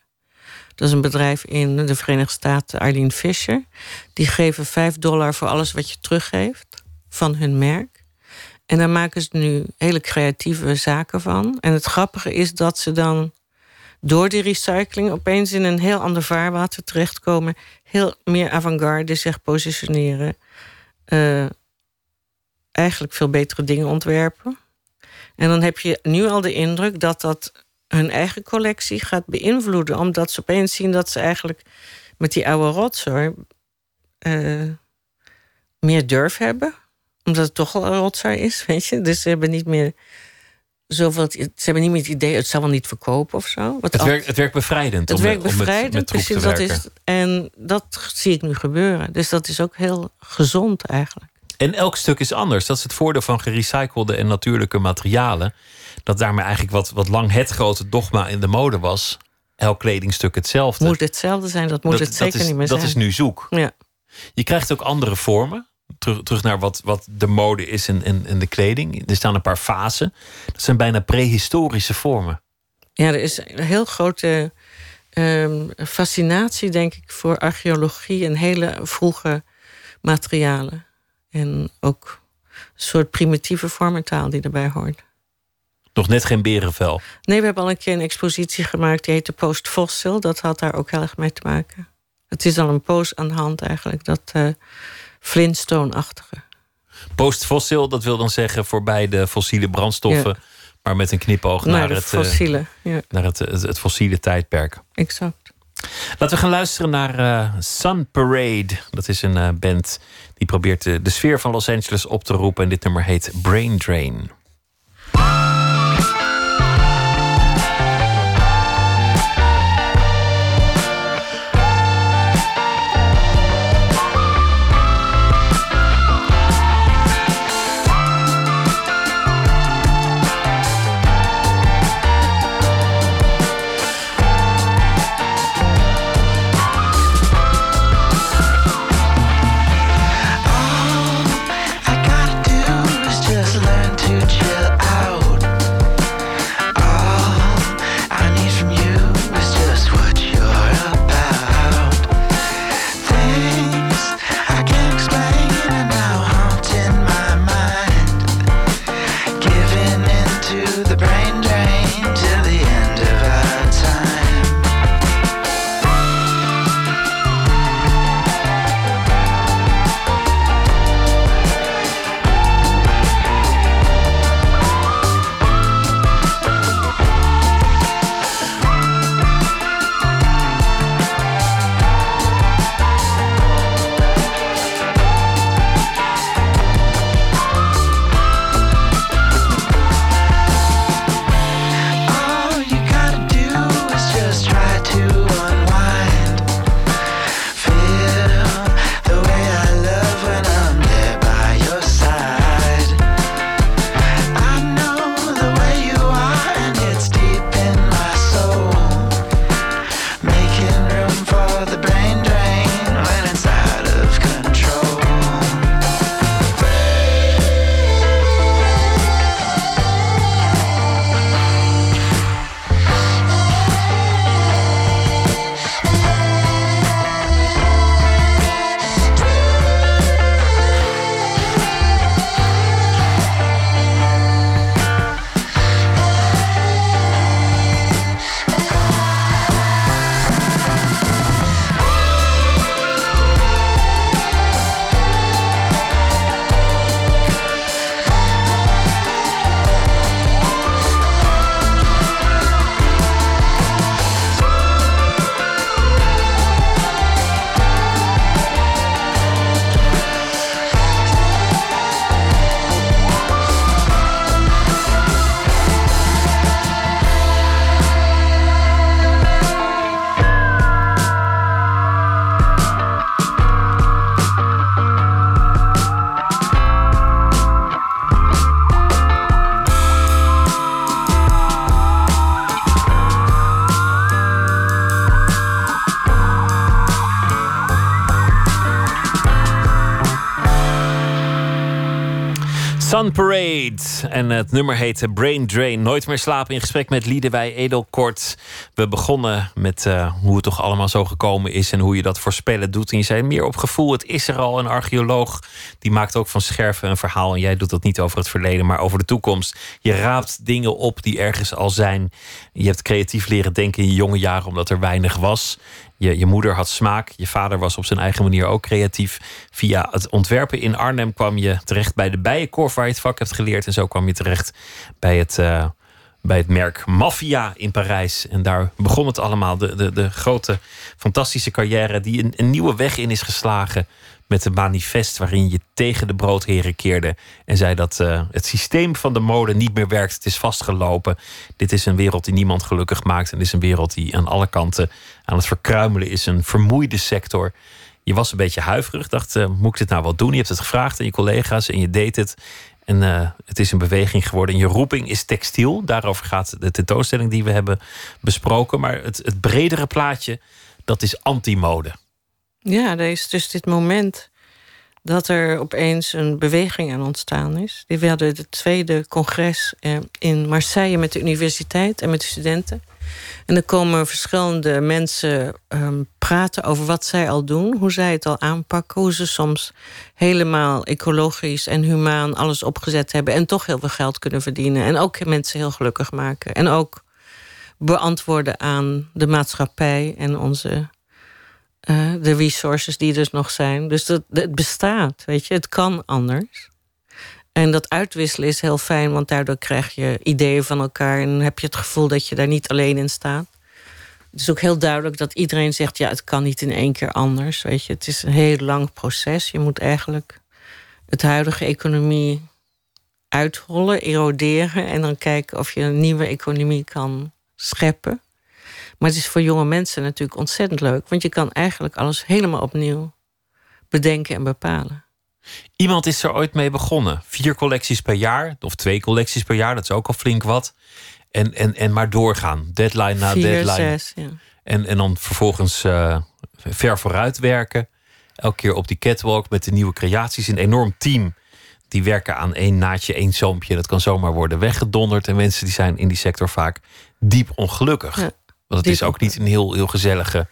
Dat is een bedrijf in de Verenigde Staten, Arlene Fisher. Die geven 5 dollar voor alles wat je teruggeeft van hun merk. En daar maken ze nu hele creatieve zaken van. En het grappige is dat ze dan door die recycling opeens in een heel ander vaarwater terechtkomen. Heel meer avant-garde zich positioneren. Uh, eigenlijk veel betere dingen ontwerpen. En dan heb je nu al de indruk dat dat hun eigen collectie gaat beïnvloeden. Omdat ze opeens zien dat ze eigenlijk met die oude rotzooi uh, meer durf hebben. Omdat het toch al een rotzooi is, <laughs> weet je. Dus ze hebben niet meer zoveel. Ze hebben niet meer het idee, het zal wel niet verkopen of zo. Wat het, werkt, het werkt bevrijdend. Het werkt bevrijdend, precies. Dat is, en dat zie ik nu gebeuren. Dus dat is ook heel gezond eigenlijk. En elk stuk is anders. Dat is het voordeel van gerecyclede en natuurlijke materialen. Dat daarmee eigenlijk wat, wat lang het grote dogma in de mode was. Elk kledingstuk hetzelfde. Moet hetzelfde zijn, dat moet het zeker niet meer zijn. Dat is nu zoek. Ja. Je krijgt ook andere vormen. Terug, terug naar wat, wat de mode is in, in, in de kleding. Er staan een paar fasen. Dat zijn bijna prehistorische vormen. Ja, er is een heel grote um, fascinatie, denk ik, voor archeologie en hele vroege materialen. En ook een soort primitieve vormentaal die erbij hoort. Nog net geen berenvel? Nee, we hebben al een keer een expositie gemaakt... die heette Post Fossil. Dat had daar ook heel erg mee te maken. Het is al een poos aan de hand eigenlijk, dat uh, Flintstone-achtige. Post-fossil, dat wil dan zeggen voorbij de fossiele brandstoffen... maar met een knipoog naar, het, eh, fossiele, ja. naar het, het, fossiele tijdperk. Exact. Laten we gaan luisteren naar uh, Sun Parade. Dat is een band die probeert de, de sfeer van Los Angeles op te roepen. En dit nummer heet Brain Drain. Parade. En het nummer heet Brain Drain. Nooit meer slapen in gesprek met Liedewij Edelkort. We begonnen met uh, hoe het toch allemaal zo gekomen is... en hoe je dat voorspellen doet. En je zei meer op gevoel. Het is er al. Een archeoloog die maakt ook van scherven een verhaal. En jij doet dat niet over het verleden, maar over de toekomst. Je raapt dingen op die ergens al zijn. Je hebt creatief leren denken in je jonge jaren... omdat er weinig was. Je, je moeder had smaak. Je vader was op zijn eigen manier ook creatief. Via het ontwerpen in Arnhem kwam je terecht bij de bijenkorf waar je het vak hebt geleerd. En zo kwam je terecht bij het, uh, bij het merk Mafia in Parijs. En daar begon het allemaal. De, de, de grote, fantastische carrière die een, een nieuwe weg in is geslagen met een manifest waarin je tegen de broodheren keerde en zei dat uh, het systeem van de mode niet meer werkt. Het is vastgelopen. Dit is een wereld die niemand gelukkig maakt. En dit is een wereld die aan alle kanten aan het verkruimelen is. Een vermoeide sector. Je was een beetje huiverig. Dacht, uh, moet ik dit nou wel doen? Je hebt het gevraagd aan je collega's en je deed het. En uh, het is een beweging geworden. En je roeping is textiel. Daarover gaat de tentoonstelling die we hebben besproken. Maar het, het bredere plaatje, dat is anti-mode. Ja, er is dus dit moment dat er opeens een beweging aan ontstaan is. We hadden het tweede congres eh, in Marseille met de universiteit en met de studenten. En er komen verschillende mensen um, praten over wat zij al doen, hoe zij het al aanpakken, hoe ze soms helemaal ecologisch en humaan alles opgezet hebben en toch heel veel geld kunnen verdienen. En ook mensen heel gelukkig maken. En ook beantwoorden aan de maatschappij en onze de resources die dus nog zijn. Dus dat, het bestaat, weet je. Het kan anders. En dat uitwisselen is heel fijn, want daardoor krijg je ideeën van elkaar... en heb je het gevoel dat je daar niet alleen in staat. Het is ook heel duidelijk dat iedereen zegt... ja, het kan niet in één keer anders, weet je. Het is een heel lang proces. Je moet eigenlijk het huidige economie uithollen, eroderen... en dan kijken of je een nieuwe economie kan scheppen. Maar het is voor jonge mensen natuurlijk ontzettend leuk, want je kan eigenlijk alles helemaal opnieuw bedenken en bepalen. Iemand is er ooit mee begonnen. Vier collecties per jaar, of twee collecties per jaar, dat is ook al flink wat. En, en, en maar doorgaan. Deadline na Vier, deadline. Zes, ja. en, en dan vervolgens uh, ver vooruit werken. Elke keer op die catwalk met de nieuwe creaties. Een enorm team. Die werken aan één naadje, één zoompje. Dat kan zomaar worden weggedonderd. En mensen die zijn in die sector vaak diep ongelukkig. Ja. Want het is ook niet een heel, heel gezellige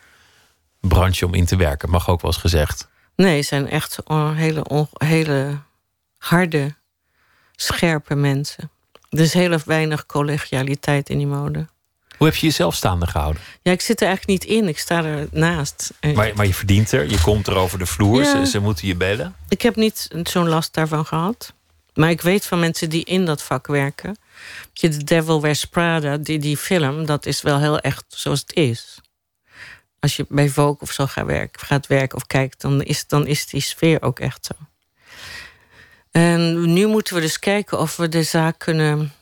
branche om in te werken, mag ook wel eens gezegd. Nee, het zijn echt hele, hele harde, scherpe mensen. Er is heel weinig collegialiteit in die mode. Hoe heb je jezelf staande gehouden? Ja, ik zit er eigenlijk niet in. Ik sta er naast. Maar, maar je verdient er, je komt er over de vloer, ja. ze, ze, moeten je bellen. Ik heb niet zo'n last daarvan gehad. Maar ik weet van mensen die in dat vak werken je, The Devil Wears Prada, die, die film, dat is wel heel echt zoals het is. Als je bij Vogue of zo gaat werken, gaat werken of kijkt, dan is, dan is die sfeer ook echt zo. En nu moeten we dus kijken of we de zaak kunnen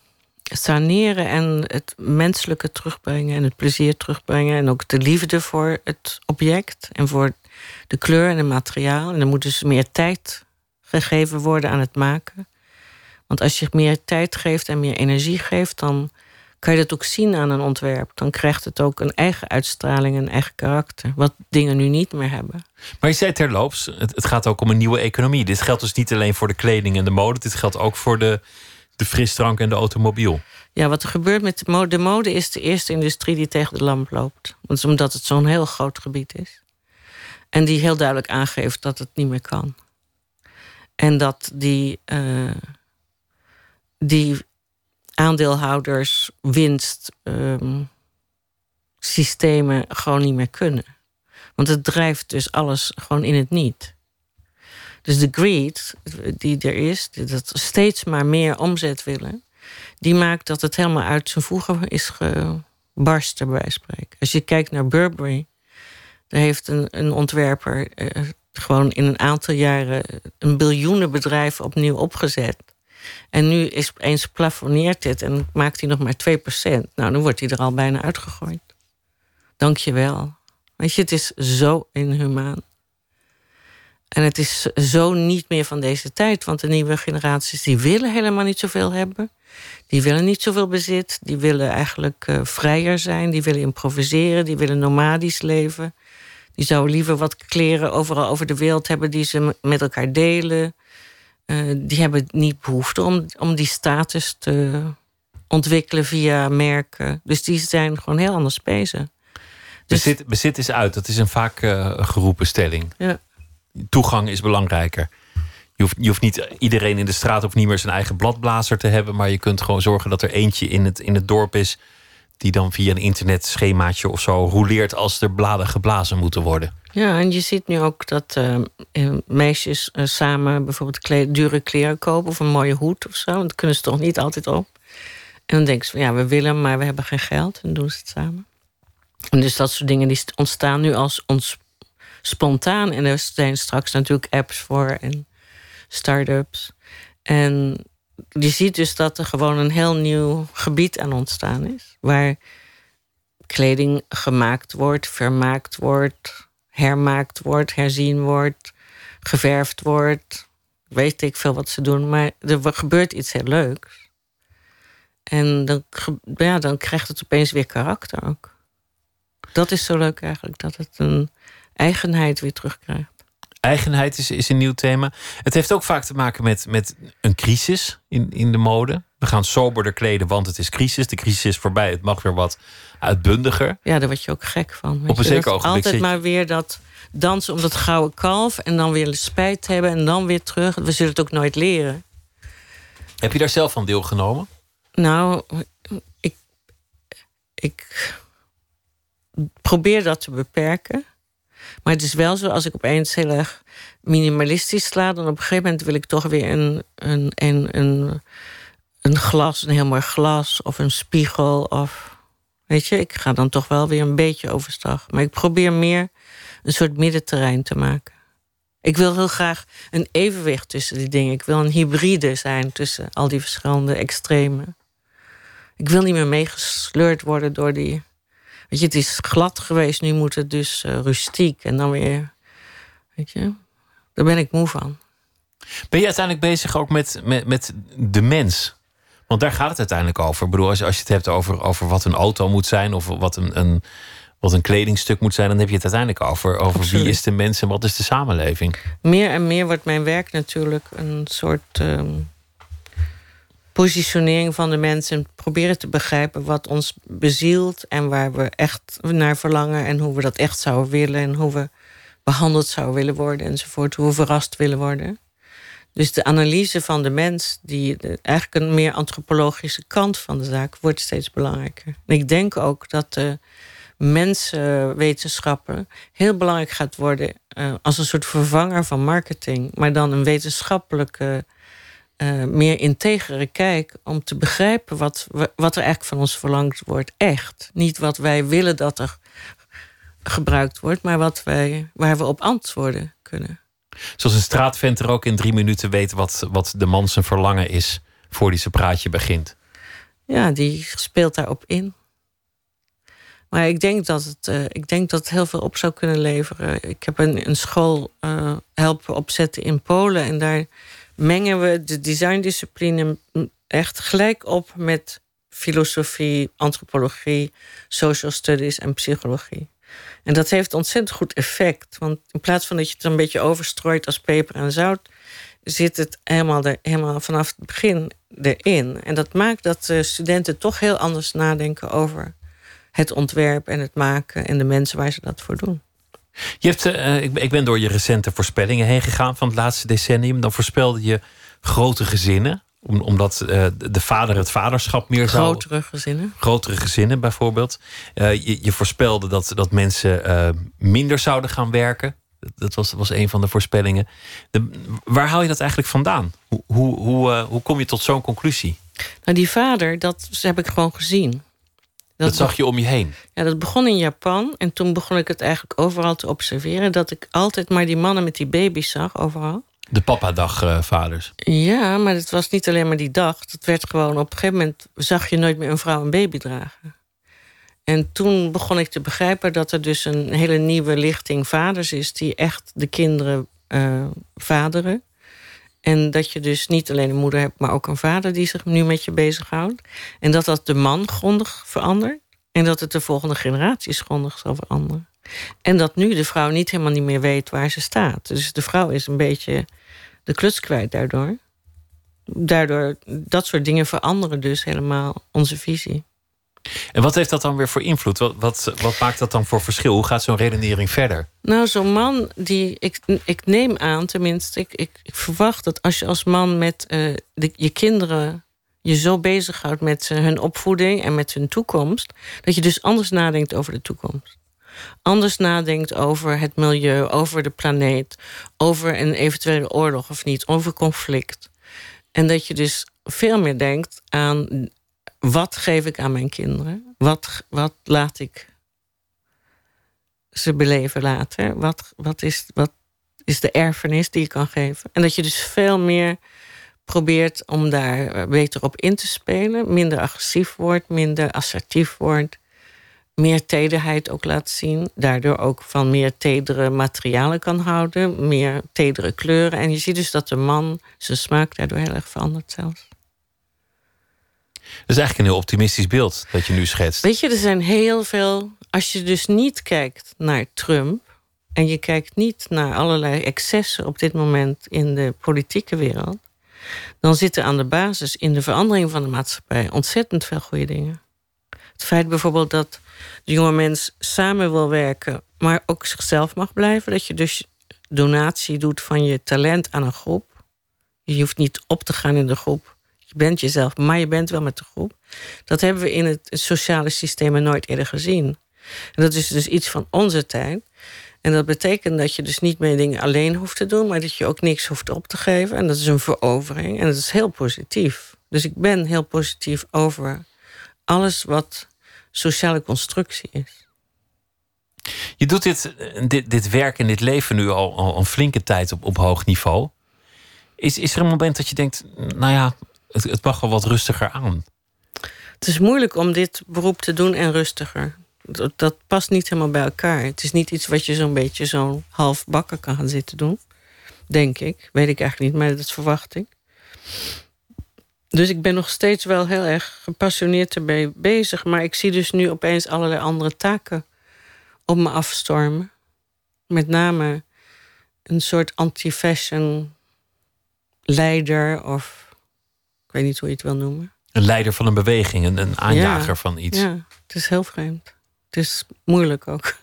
saneren en het menselijke terugbrengen en het plezier terugbrengen en ook de liefde voor het object en voor de kleur en het materiaal. En er moet dus meer tijd gegeven worden aan het maken. Want als je meer tijd geeft en meer energie geeft, dan kan je dat ook zien aan een ontwerp. Dan krijgt het ook een eigen uitstraling, een eigen karakter. Wat dingen nu niet meer hebben. Maar je zei terloops, het, het gaat ook om een nieuwe economie. Dit geldt dus niet alleen voor de kleding en de mode. Dit geldt ook voor de, de frisdrank en de automobiel. Ja, wat er gebeurt met de mode. De mode is de eerste industrie die tegen de lamp loopt. Dat is omdat het zo'n heel groot gebied is. En die heel duidelijk aangeeft dat het niet meer kan. En dat die... Uh, die aandeelhouders winst um, systemen gewoon niet meer kunnen. Want het drijft dus alles gewoon in het niet. Dus de greed die er is, dat steeds maar meer omzet willen, die maakt dat het helemaal uit zijn voegen is gebarsten, bij spreken. Als je kijkt naar Burberry, daar heeft een, een ontwerper uh, gewoon in een aantal jaren een biljoenenbedrijf opnieuw opgezet. En nu is opeens plafonneert dit en maakt hij nog maar 2%. Nou, dan wordt hij er al bijna uitgegooid. Dank je wel. Weet je, het is zo inhumaan. En het is zo niet meer van deze tijd. Want de nieuwe generaties die willen helemaal niet zoveel hebben. Die willen niet zoveel bezit. Die willen eigenlijk uh, vrijer zijn. Die willen improviseren. Die willen nomadisch leven. Die zouden liever wat kleren overal over de wereld hebben die ze met elkaar delen. Eh, die hebben niet behoefte om, om die status te ontwikkelen via merken. Dus die zijn gewoon heel anders bezig. Dus, bezit, bezit is uit, dat is een vaak uh, geroepen stelling. Ja. Toegang is belangrijker. Je hoeft, je hoeft niet iedereen in de straat of niet meer zijn eigen bladblazer te hebben, maar je kunt gewoon zorgen dat er eentje in het, in het dorp is die dan via een internetschemaatje of zo roleert als er bladen geblazen moeten worden. Ja, en je ziet nu ook dat uh, meisjes uh, samen bijvoorbeeld dure kleren kopen of een mooie hoed of zo. Dat kunnen ze toch niet altijd op. En dan denken ze van ja, we willen, maar we hebben geen geld. En doen ze het samen. En dus dat soort dingen die ontstaan nu als ons spontaan. En er zijn straks natuurlijk apps voor en start-ups. En je ziet dus dat er gewoon een heel nieuw gebied aan ontstaan is. Waar kleding gemaakt wordt, vermaakt wordt, hermaakt wordt, herzien wordt, geverfd wordt. Weet ik veel wat ze doen, maar er gebeurt iets heel leuks. En dan, ja, dan krijgt het opeens weer karakter ook. Dat is zo leuk eigenlijk, dat het een eigenheid weer terugkrijgt. Eigenheid is, is een nieuw thema. Het heeft ook vaak te maken met, met een crisis in, in de mode. We gaan soberder kleden, want het is crisis. De crisis is voorbij, het mag weer wat uitbundiger. Ja, daar word je ook gek van. Op een zeker ogenblik. Altijd maar weer dat dansen om dat gouden kalf... en dan weer spijt hebben en dan weer terug. We zullen het ook nooit leren. Heb je daar zelf van deelgenomen? Nou, ik, ik probeer dat te beperken. Maar het is wel zo, als ik opeens heel erg minimalistisch sla... dan op een gegeven moment wil ik toch weer een, een, een, een, een glas, een heel mooi glas... of een spiegel of... Weet je, ik ga dan toch wel weer een beetje overstag. Maar ik probeer meer een soort middenterrein te maken. Ik wil heel graag een evenwicht tussen die dingen. Ik wil een hybride zijn tussen al die verschillende extremen. Ik wil niet meer meegesleurd worden door die Weet je, het is glad geweest, nu moet het dus uh, rustiek. En dan weer, weet je, daar ben ik moe van. Ben je uiteindelijk bezig ook met, met, met de mens? Want daar gaat het uiteindelijk over. Ik bedoel, als, als je het hebt over, over wat een auto moet zijn... of wat een, een, wat een kledingstuk moet zijn... dan heb je het uiteindelijk over, over wie is de mens en wat is de samenleving. Meer en meer wordt mijn werk natuurlijk een soort... Ehm, positionering van de mensen. Proberen te begrijpen wat ons bezielt en waar we echt naar verlangen en hoe we dat echt zouden willen en hoe we behandeld zouden willen worden enzovoort. Hoe we verrast willen worden. Dus de analyse van de mens, die eigenlijk een meer antropologische kant van de zaak, wordt steeds belangrijker. Ik denk ook dat de mensenwetenschappen heel belangrijk gaat worden uh, als een soort vervanger van marketing, maar dan een wetenschappelijke uh, meer integere kijk om te begrijpen wat, wat er eigenlijk van ons verlangd wordt, echt. Niet wat wij willen dat er gebruikt wordt, maar wat wij, waar we op antwoorden kunnen. Zoals een straatventer ook in drie minuten weet wat, wat de man zijn verlangen is voor die zijn praatje begint. Ja, die speelt daarop in. Maar ik denk dat het, uh, ik denk dat het heel veel op zou kunnen leveren. Ik heb een, een school uh, helpen opzetten in Polen en daar mengen we de designdiscipline echt gelijk op met filosofie, antropologie, social studies en psychologie. En dat heeft ontzettend goed effect. Want in plaats van dat je het een beetje overstrooit als peper en zout, zit het helemaal, er, helemaal vanaf het begin erin. En dat maakt dat de studenten toch heel anders nadenken over het ontwerp en het maken en de mensen waar ze dat voor doen. Je hebt, uh, ik, ik ben door je recente voorspellingen heen gegaan van het laatste decennium. Dan voorspelde je grote gezinnen omdat uh, de vader het vaderschap meer zou... Grotere gezinnen. Grotere gezinnen bijvoorbeeld. Uh, je, je, voorspelde dat, dat mensen minder zouden gaan werken. Dat was, was een van de voorspellingen. De, waar haal je dat eigenlijk vandaan? Hoe, hoe, hoe, hoe kom je tot zo'n conclusie? Nou, die vader, dat heb ik gewoon gezien. Dat, zag je om je heen? Ja, dat begon in Japan. En toen begon ik het eigenlijk overal te observeren. Dat ik altijd maar die mannen met die baby's zag, overal. De papadagvaders. Uh, ja, maar het was niet alleen maar die dag. Het werd gewoon op een gegeven moment... zag je nooit meer een vrouw een baby dragen. En toen begon ik te begrijpen dat er dus een hele nieuwe lichting vaders is... die echt de kinderen uh, vaderen. En dat je dus niet alleen een moeder hebt, maar ook een vader die zich nu met je bezighoudt. En dat dat de man grondig verandert. En dat het de volgende generaties grondig zal veranderen. En dat nu de vrouw niet helemaal niet meer weet waar ze staat. Dus de vrouw is een beetje de kluts kwijt daardoor. Daardoor, dat soort dingen veranderen dus helemaal onze visie. En wat heeft dat dan weer voor invloed? Wat, wat, wat maakt dat dan voor verschil? Hoe gaat zo'n redenering verder? Nou, zo'n man die. Ik, ik neem aan, tenminste, ik, ik, ik verwacht dat als je als man met de, je kinderen je zo bezighoudt met uh, hun opvoeding en met hun toekomst, dat je dus anders nadenkt over de toekomst. Anders nadenkt over het milieu, over de planeet, over een eventuele oorlog of niet, over conflict. En dat je dus veel meer denkt aan wat geef ik aan mijn kinderen? Wat, wat laat ik ze beleven later? Wat, wat, is, wat is de erfenis die je kan geven? En dat je dus veel meer probeert om daar beter op in te spelen. Minder agressief wordt, minder assertief wordt. Meer tederheid ook laat zien. Daardoor ook van meer tedere materialen kan houden. Meer tedere kleuren. En je ziet dus dat de man zijn smaak daardoor heel erg verandert zelfs. Dat is eigenlijk een heel optimistisch beeld dat je nu schetst. Weet je, er zijn heel veel. Als je dus niet kijkt naar Trump. en je kijkt niet naar allerlei excessen op dit moment in de politieke wereld. dan zitten aan de basis in de verandering van de maatschappij ontzettend veel goede dingen. Het feit bijvoorbeeld dat de jonge mens samen wil werken. maar ook zichzelf mag blijven. Dat je dus donatie doet van je talent aan een groep. Je hoeft niet op te gaan in de groep je bent jezelf, maar je bent wel met de groep. Dat hebben we in het, sociale systeem nooit eerder gezien. En dat is dus iets van onze tijd. En dat betekent dat je dus niet meer dingen alleen hoeft te doen, maar dat je ook niks hoeft op te geven. En dat is een verovering. En dat is heel positief. Dus ik ben heel positief over alles wat sociale constructie is. Je doet dit, dit, dit werk en dit leven nu al, al een flinke tijd op, op hoog niveau. Is, is er een moment dat je denkt, nou ja, het, het mag wel wat rustiger aan. Het is moeilijk om dit beroep te doen en rustiger. Dat, past niet helemaal bij elkaar. Het is niet iets wat je zo'n beetje zo'n half bakken kan gaan zitten doen. Denk ik. Weet ik eigenlijk niet, maar dat verwacht ik. Dus ik ben nog steeds wel heel erg gepassioneerd erbij bezig. Maar ik zie dus nu opeens allerlei andere taken op me afstormen. Met name een soort anti-fashion leider of ik weet niet hoe je het wil noemen. Een leider van een beweging, een, een aanjager van iets. Ja, het is heel vreemd. Het is moeilijk ook.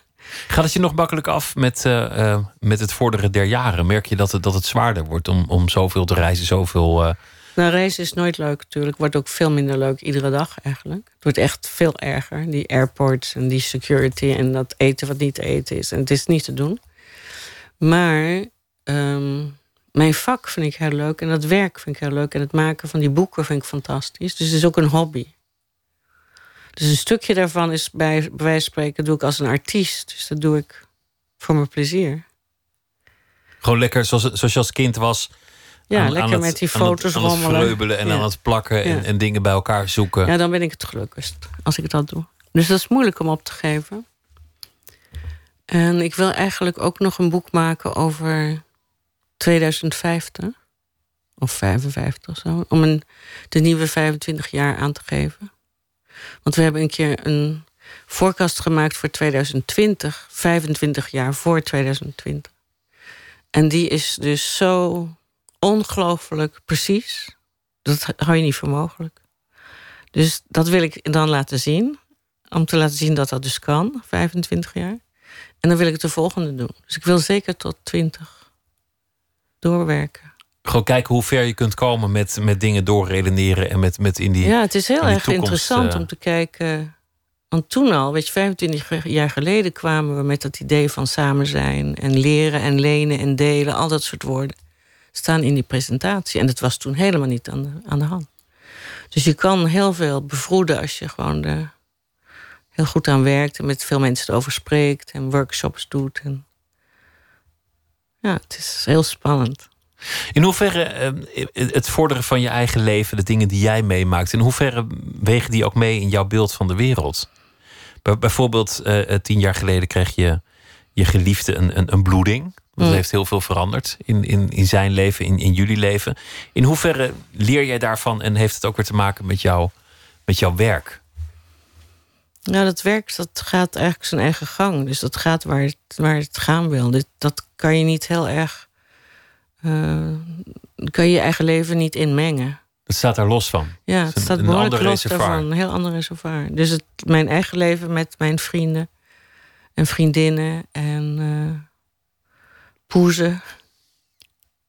Gaat het je nog makkelijk af met, uh, uh, met het vorderen der jaren? Merk je dat het, dat het zwaarder wordt om, om zoveel te reizen, zoveel... Uh... Nou, reizen is nooit leuk natuurlijk. Wordt ook veel minder leuk iedere dag eigenlijk. Het wordt echt veel erger. Die airports en die security en dat eten wat niet te eten is. En het is niet te doen. Maar um, mijn vak vind ik heel leuk en dat werk vind ik heel leuk. En het maken van die boeken vind ik fantastisch. Dus het is ook een hobby. Dus een stukje daarvan is bij, bij wijze van spreken doe ik als een artiest. Dus dat doe ik voor mijn plezier. Gewoon lekker zoals, zoals je als kind was. Ja, lekker met die foto's aan het, aan en aan het plakken en, en, dingen bij elkaar zoeken. Ja, dan ben ik het gelukkigst als ik dat doe. Dus dat is moeilijk om op te geven. En ik wil eigenlijk ook nog een boek maken over 2050 of 55 of zo, om een, de nieuwe 25 jaar aan te geven. Want we hebben een keer een voorkast gemaakt voor 2020, 25 jaar voor 2020. En die is dus zo ongelooflijk precies. Dat hou je niet voor mogelijk. Dus dat wil ik dan laten zien. Om te laten zien dat dat dus kan, 25 jaar. En dan wil ik de volgende doen. Dus ik wil zeker tot 20 doorwerken. Gewoon kijken hoe ver je kunt komen met, met dingen doorredeneren en met, met in die. Ja, het is heel erg interessant eh, om te kijken. Want toen al, weet je, 25 jaar geleden kwamen we met dat idee van samen zijn en leren en lenen en delen, al dat soort woorden staan in die presentatie. En dat was toen helemaal niet aan de, aan de hand. Dus je kan heel veel bevroeden als je gewoon er heel goed aan werkt en met veel mensen erover spreekt en workshops doet. En ja, het is heel spannend. In hoeverre uh, het vorderen van je eigen leven, de dingen die jij meemaakt, in hoeverre wegen die ook mee in jouw beeld van de wereld? bijvoorbeeld, uh, tien jaar geleden kreeg je je geliefde een, een, een bloeding. Dat mm. heeft heel veel veranderd in, in, in zijn leven, in, in jullie leven. In hoeverre leer jij daarvan en heeft het ook weer te maken met, jou, met jouw werk? Nou, dat werk dat gaat eigenlijk zijn eigen gang. Dus dat gaat waar het, waar het gaan wil. Dit, dat kan je niet heel erg uh, kan je je eigen leven niet inmengen. Het staat daar los van. Ja, het, staat behoorlijk los daarvan. Een heel ander reservoir. Dus het, mijn eigen leven met mijn vrienden en vriendinnen en uh, poezen.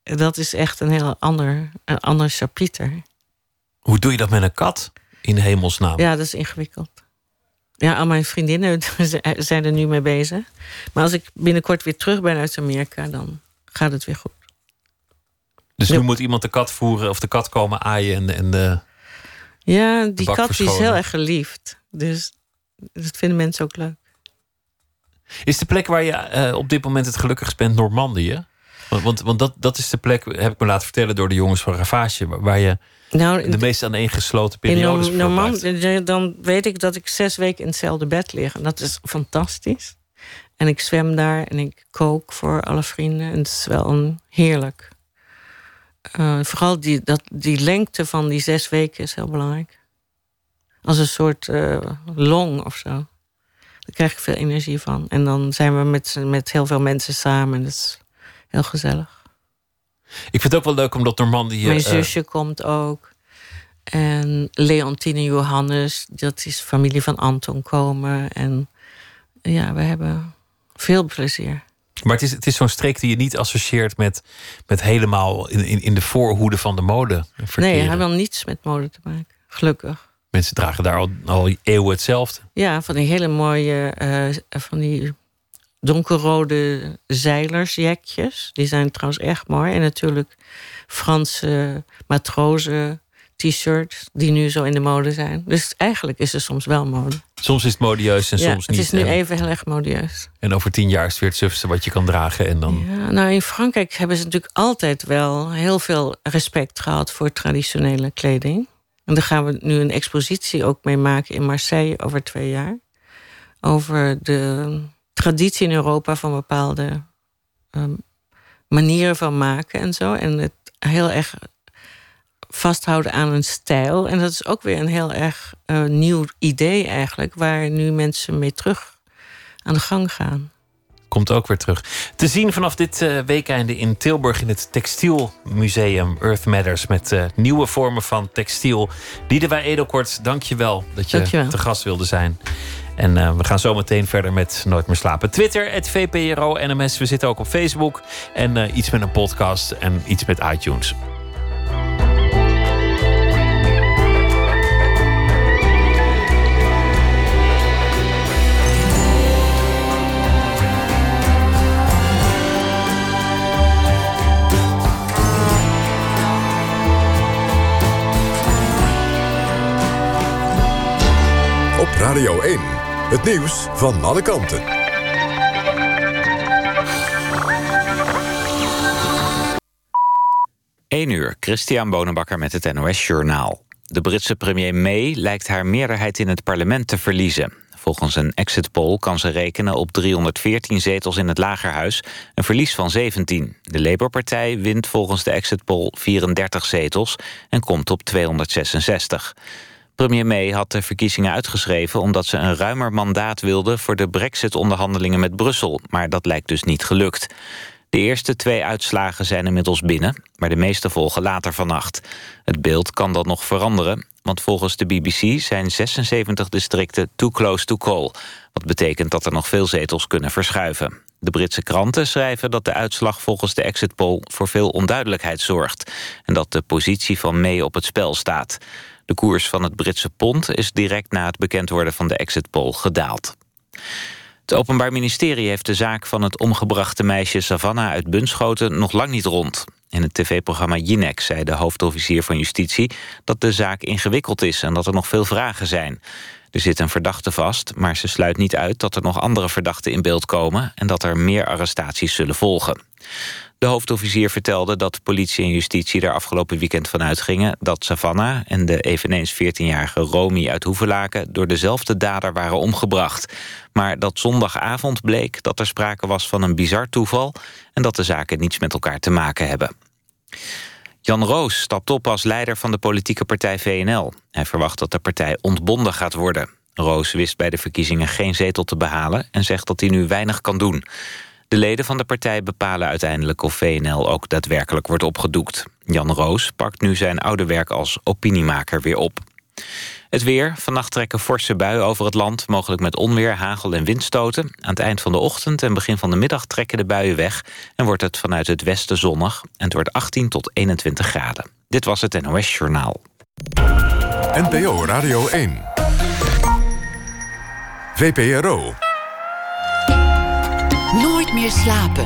Dat is echt een heel ander, een ander chapiter. Hoe doe je dat met een kat in hemelsnaam? Ja, dat is ingewikkeld. Ja, al mijn vriendinnen <laughs> zijn er nu mee bezig. Maar als ik binnenkort weer terug ben uit Amerika, dan gaat het weer goed. Dus nu moet iemand de kat voeren of de kat komen aaien en, en de. Ja, die kat die is heel erg geliefd. Dus dat vinden mensen ook leuk. Is de plek waar je uh, op dit moment het gelukkigst bent Normandië? Want, want, want, dat, dat is de plek, heb ik me laten vertellen door de jongens van Ravage, waar je nou, de meest aaneengesloten periodes in Normandië, Dan weet ik dat ik zes weken in hetzelfde bed lig. En dat is fantastisch. En ik zwem daar en ik kook voor alle vrienden. En het is wel een heerlijk. Uh, vooral die, dat, die lengte van die zes weken is heel belangrijk. Als een soort uh, long of zo. Daar krijg ik veel energie van. En dan zijn we met, met heel veel mensen samen. En dat is heel gezellig. Ik vind het ook wel leuk omdat Normandië... Mijn eh, zusje komt ook. En Leontine Johannes, dat is familie van Anton komen. En ja, we hebben veel plezier. Maar het is, het is zo'n streek die je niet associeert met, met helemaal in, in, in de voorhoede van de mode. Nee, hij wil niets met mode te maken. Gelukkig. Mensen dragen daar al, al eeuwen hetzelfde. Ja, van die hele mooie, uh, van die donkerrode zeilersjekjes. Die zijn trouwens echt mooi. En natuurlijk Franse matrozen t-shirts die nu zo in de mode zijn. Dus eigenlijk is er soms wel mode. Soms is het modieus en soms niet. Het is nu even heel erg modieus. En over tien jaar is het weer het sufste wat je kan dragen. En dan... ja, nou, in Frankrijk hebben ze natuurlijk altijd wel heel veel respect gehad voor traditionele kleding. En daar gaan we nu een expositie ook mee maken in Marseille over twee jaar. Over de traditie in Europa van bepaalde um, manieren van maken en zo. En het heel erg vasthouden aan een stijl. En dat is ook weer een heel erg uh, nieuw idee eigenlijk, waar nu mensen mee terug aan de gang gaan. Komt ook weer terug. Te zien vanaf dit uh, weekende in Tilburg in het Textielmuseum Earth Matters. Met uh, nieuwe vormen van textiel. Liedewij Edelkort, dank je wel dat je te gast wilde zijn. En uh, we gaan zo meteen verder met Nooit meer slapen. Twitter, het VPRO NMS. We zitten ook op Facebook. En iets met een podcast en iets met iTunes. Radio 1. Het nieuws van alle kanten. 1 uur, Christian Bonenbakker met het NOS Journaal. De Britse premier May lijkt haar meerderheid in het parlement te verliezen. Volgens een exit poll kan ze rekenen op 314 zetels in het lagerhuis, een verlies van 17. De Labour-partij wint volgens de exit poll 34 zetels en komt op 266. Premier May had de verkiezingen uitgeschreven... omdat ze een ruimer mandaat wilde voor de brexit-onderhandelingen met Brussel. Maar dat lijkt dus niet gelukt. De eerste twee uitslagen zijn inmiddels binnen... maar de meeste volgen later vannacht. Het beeld kan dan nog veranderen... want volgens de BBC zijn 76 districten too close to call... wat betekent dat er nog veel zetels kunnen verschuiven. De Britse kranten schrijven dat de uitslag volgens de exit poll... voor veel onduidelijkheid zorgt... en dat de positie van May op het spel staat... De koers van het Britse pond is direct na het bekend worden van de exit poll gedaald. Het Openbaar Ministerie heeft de zaak van het omgebrachte meisje Savannah uit Bunschoten nog lang niet rond. In het tv-programma Jinek zei de hoofdofficier van Justitie dat de zaak ingewikkeld is en dat er nog veel vragen zijn. Er zit een verdachte vast, maar ze sluit niet uit dat er nog andere verdachten in beeld komen en dat er meer arrestaties zullen volgen. De hoofdofficier vertelde dat politie en justitie er afgelopen weekend van uitgingen... dat Savannah en de eveneens 14-jarige Romy uit Hoevelaken... door dezelfde dader waren omgebracht. Maar dat zondagavond bleek dat er sprake was van een bizar toeval... en dat de zaken niets met elkaar te maken hebben. Jan Roos stapt op als leider van de politieke partij VNL. Hij verwacht dat de partij ontbonden gaat worden. Roos wist bij de verkiezingen geen zetel te behalen... en zegt dat hij nu weinig kan doen. De leden van de partij bepalen uiteindelijk of VNL ook daadwerkelijk wordt opgedoekt. Jan Roos pakt nu zijn oude werk als opiniemaker weer op. Het weer. Vannacht trekken forse buien over het land. Mogelijk met onweer, hagel en windstoten. Aan het eind van de ochtend en begin van de middag trekken de buien weg. En wordt het vanuit het westen zonnig. En het wordt 18 tot 21 graden. Dit was het NOS Journaal. NPO Radio 1. VPRO. Nooit meer slapen.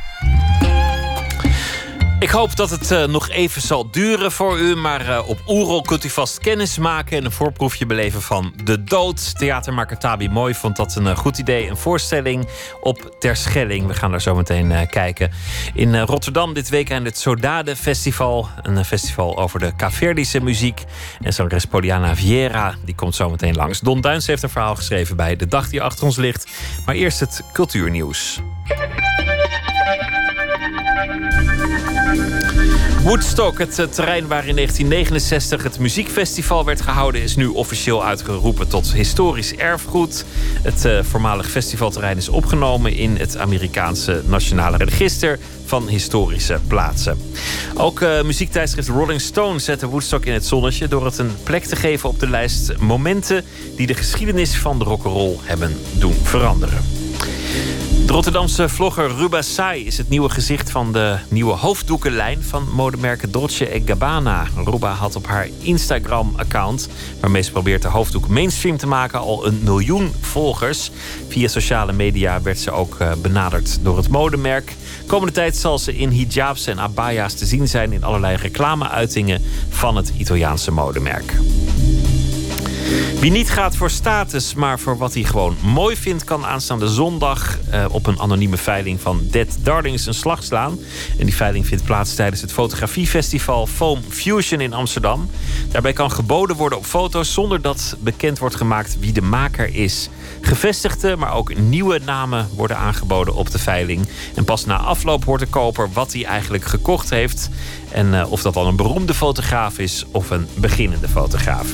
Ik hoop dat het uh, nog even zal duren voor u. Maar uh, op Oerol kunt u vast kennis maken en een voorproefje beleven van De Dood. Theatermaker Tabi Mooi vond dat een uh, goed idee. Een voorstelling op Terschelling. We gaan daar zo meteen kijken. In Rotterdam dit weekend het Sodade Festival. Een festival over de Caverdische muziek. En zangeres Poliana Vieira, die komt zo meteen langs. Don Duins heeft een verhaal geschreven bij De Dag die achter ons ligt. Maar eerst het cultuurnieuws. Woodstock, het eh, terrein waar in 1969 het muziekfestival werd gehouden, is nu officieel uitgeroepen tot historisch erfgoed. Het uh, voormalig festivalterrein is opgenomen in het Amerikaanse Nationale Register van Historische Plaatsen. Ook uh, muziektijdschrift Rolling Stone zette Woodstock in het zonnetje door het een plek te geven op de lijst momenten die de geschiedenis van de rock'n'roll hebben doen veranderen. De Rotterdamse vlogger Ruba Sai is het nieuwe gezicht van de nieuwe hoofddoekenlijn van modemerken Dolce Gabbana. Ruba had op haar Instagram-account, waarmee ze probeert de hoofddoek mainstream te maken, al een miljoen volgers. Via sociale media werd ze ook eh, benaderd door het modemerk. Komende tijd zal ze in hijabs en abaya's te zien zijn in allerlei reclameuitingen van het Italiaanse modemerk. Wie niet gaat voor status, maar voor wat hij gewoon mooi vindt, kan aanstaande zondag uh, op een anonieme veiling van Dead Darlings een slag slaan. En die veiling vindt plaats tijdens het fotografiefestival Foam Fusion in Amsterdam. Daarbij kan geboden worden op foto's zonder dat bekend wordt gemaakt wie de maker is. Gevestigde, maar ook nieuwe namen worden aangeboden op de veiling. En pas na afloop hoort de koper wat hij eigenlijk gekocht heeft. En uh, of dat dan een beroemde fotograaf is of een beginnende fotograaf.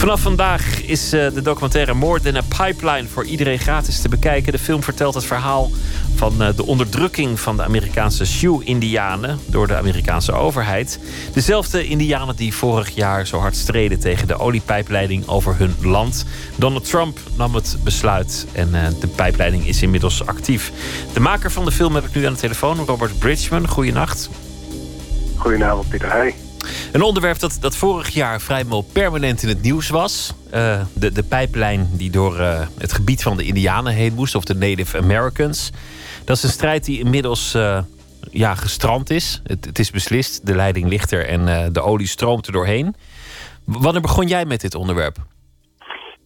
Vanaf vandaag is uh, de documentaire More Than a Pipeline voor iedereen gratis te bekijken. De film vertelt het verhaal van uh, de onderdrukking van de Amerikaanse Sioux-Indianen door de Amerikaanse overheid. Dezelfde Indianen die vorig jaar zo hard streden tegen de oliepijpleiding over hun land. Donald Trump nam het besluit en uh, de pijpleiding is inmiddels actief. De maker van de film heb ik nu aan de telefoon, Robert Bridgman. Goeienacht. Goedenavond, Pieter. Hey. Een onderwerp dat, dat vorig jaar vrijwel permanent in het nieuws was. Uh, de, de pijplijn die door uh, het gebied van de Indianen heen moest, of de Native Americans. Dat is een strijd die inmiddels uh, ja, gestrand is. Het, het, is beslist, de leiding ligt er en de olie stroomt er doorheen. Wanneer begon jij met dit onderwerp?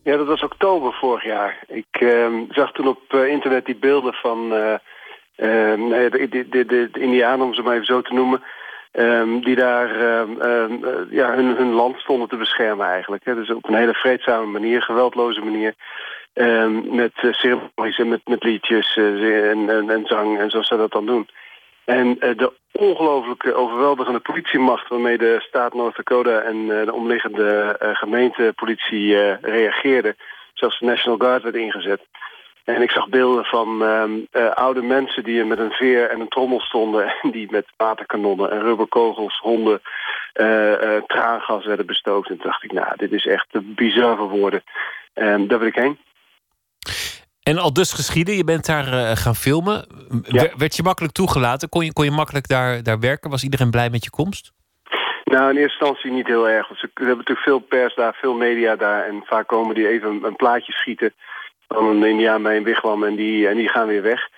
Ja, dat was oktober vorig jaar. Ik ehm, zag toen op internet die beelden van ehm, de, de, de, de Indianen, om ze maar even zo te noemen Um, die daar um, um, ja, hun, hun land stonden te beschermen eigenlijk. Hè. Dus op een hele vreedzame manier, geweldloze manier. met uh, ceremonies en met, met liedjes uh, en, en, zang en zoals ze dat dan doen. En de ongelooflijke overweldigende politiemacht waarmee de staat North Dakota en de omliggende gemeentepolitie reageerden. Zelfs de National Guard werd ingezet. En ik zag beelden van uh, oude mensen die met een veer en een trommel stonden... <laughs> en die met waterkanonnen en rubberkogels, honden, uh, uh, traangas werden bestookt. En toen dacht ik, nou, dit is echt bizar voor woorden. En daar wil ik heen. En al dus geschieden, je bent daar gaan filmen. Ja. Werd je makkelijk toegelaten? Kon je, kon je makkelijk daar, daar werken? Was iedereen blij met je komst? Nou, in eerste instantie niet heel erg. Want we hebben natuurlijk veel pers daar, veel media daar. En vaak komen die even een plaatje schieten dan een indiaan bij een wigwam en die, en die gaan weer weg.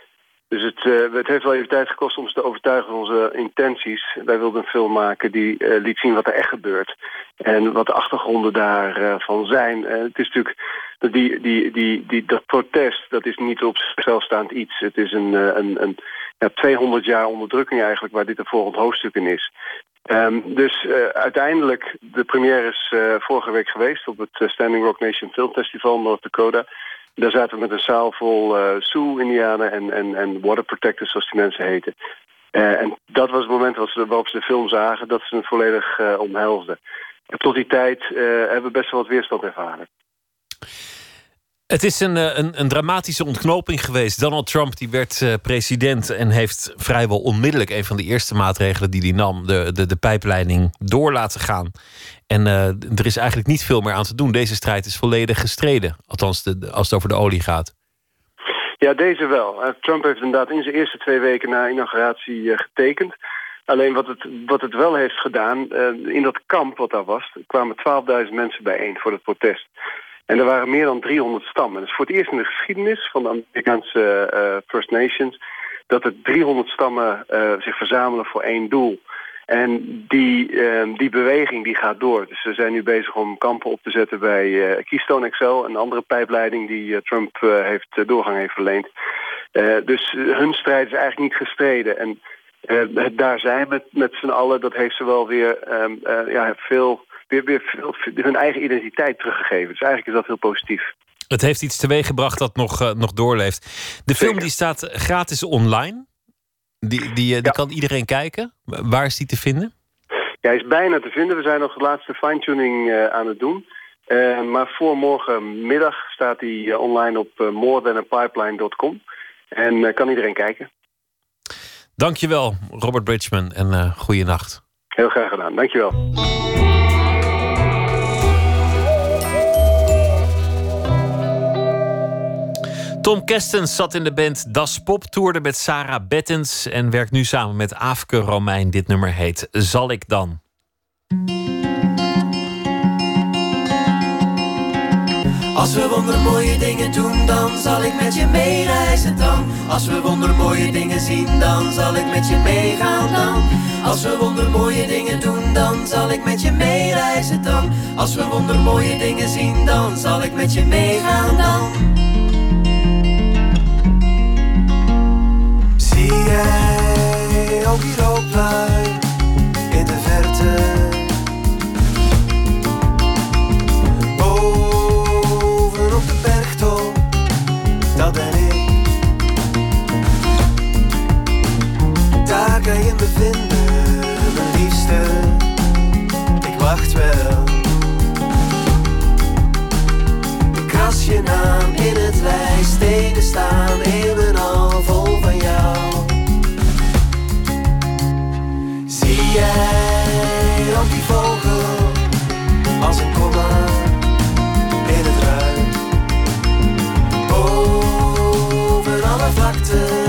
Dus het, uh, het heeft wel even tijd gekost om ze te overtuigen van onze intenties. Wij wilden een film maken die uh, liet zien wat er echt gebeurt. En wat de achtergronden daarvan uh, zijn. het is natuurlijk, die, die, die, die, dat protest, dat is niet op zichzelf staand iets. Het is een, een, een ja, 200 jaar onderdrukking eigenlijk waar dit een volgend hoofdstuk in is. Um, dus uiteindelijk, de première is vorige week geweest op het Standing Rock Nation Film Festival in North Dakota. Daar zaten we met een zaal vol uh, Sioux-Indianen en, en, en water protectors, zoals die mensen heten. Uh, en dat was het moment waarop ze, waarop ze de film zagen, dat ze het volledig uh, omhelsden. tot die tijd hebben we best wel wat weerstand ervaren. Het is een, een, een, dramatische ontknoping geweest. Donald Trump die werd president en heeft vrijwel onmiddellijk een van de eerste maatregelen die hij nam, de, de, de pijpleiding, door laten gaan. En er is eigenlijk niet veel meer aan te doen. Deze strijd is volledig gestreden. Althans, de, als het over de olie gaat. Ja, deze wel. Eh, Trump heeft inderdaad in zijn eerste twee weken na inauguratie eh, getekend. Alleen wat het, wat het wel heeft gedaan, eh, in dat kamp wat daar was... kwamen 12.000 mensen bijeen voor het protest. En er waren meer dan 300 stammen. Dus voor het eerst in de geschiedenis van de Amerikaanse First Nations... dat er 300 stammen zich verzamelen voor één doel. En die, uh, die beweging die gaat door. Dus ze zijn nu bezig om kampen op te zetten bij Keystone XL... een andere pijpleiding die Trump eh, heeft, doorgang heeft verleend. dus hun strijd is eigenlijk niet gestreden. En daar zijn met, met z'n allen, dat heeft ze wel weer, um, ja, veel, weer, weer veel, hun eigen identiteit teruggegeven. Dus eigenlijk is dat heel positief. Het heeft iets teweeggebracht dat nog, nog doorleeft. De film die staat gratis online. Die, die, die kan iedereen kijken. Waar is die te vinden? Ja, hij is bijna te vinden. We zijn nog de laatste fine-tuning uh, aan het doen. Uh, maar voor morgenmiddag staat hij online op uh, morethanpipeline.com. En kan iedereen kijken. Dankjewel, Robert Bridgman. En goeie nacht. Heel graag gedaan. Dankjewel. Tom Kestens zat in de band Das Pop, toerde met Sarah Bettens en werkt nu samen met Aafke Romein. Dit nummer heet Zal ik dan? Als we wondermooie dingen doen, dan zal ik met je meereizen dan. Als we wondermooie dingen zien, dan zal ik met je meegaan dan. Als we wondermooie dingen doen, dan zal ik met je meereizen dan. Als we wondermooie dingen zien, dan zal ik met je meegaan dan. Jij ook die rooklui in de verte? Boven op de bergtop, dat ben ik. Daar kan je me vinden, mijn liefste. Ik wacht wel. Ik kras je naam in het lijst, stenen staan eeuwen al vol van jou. Zie jij ook die vogel als een komma in het ruim? Boven alle vlakte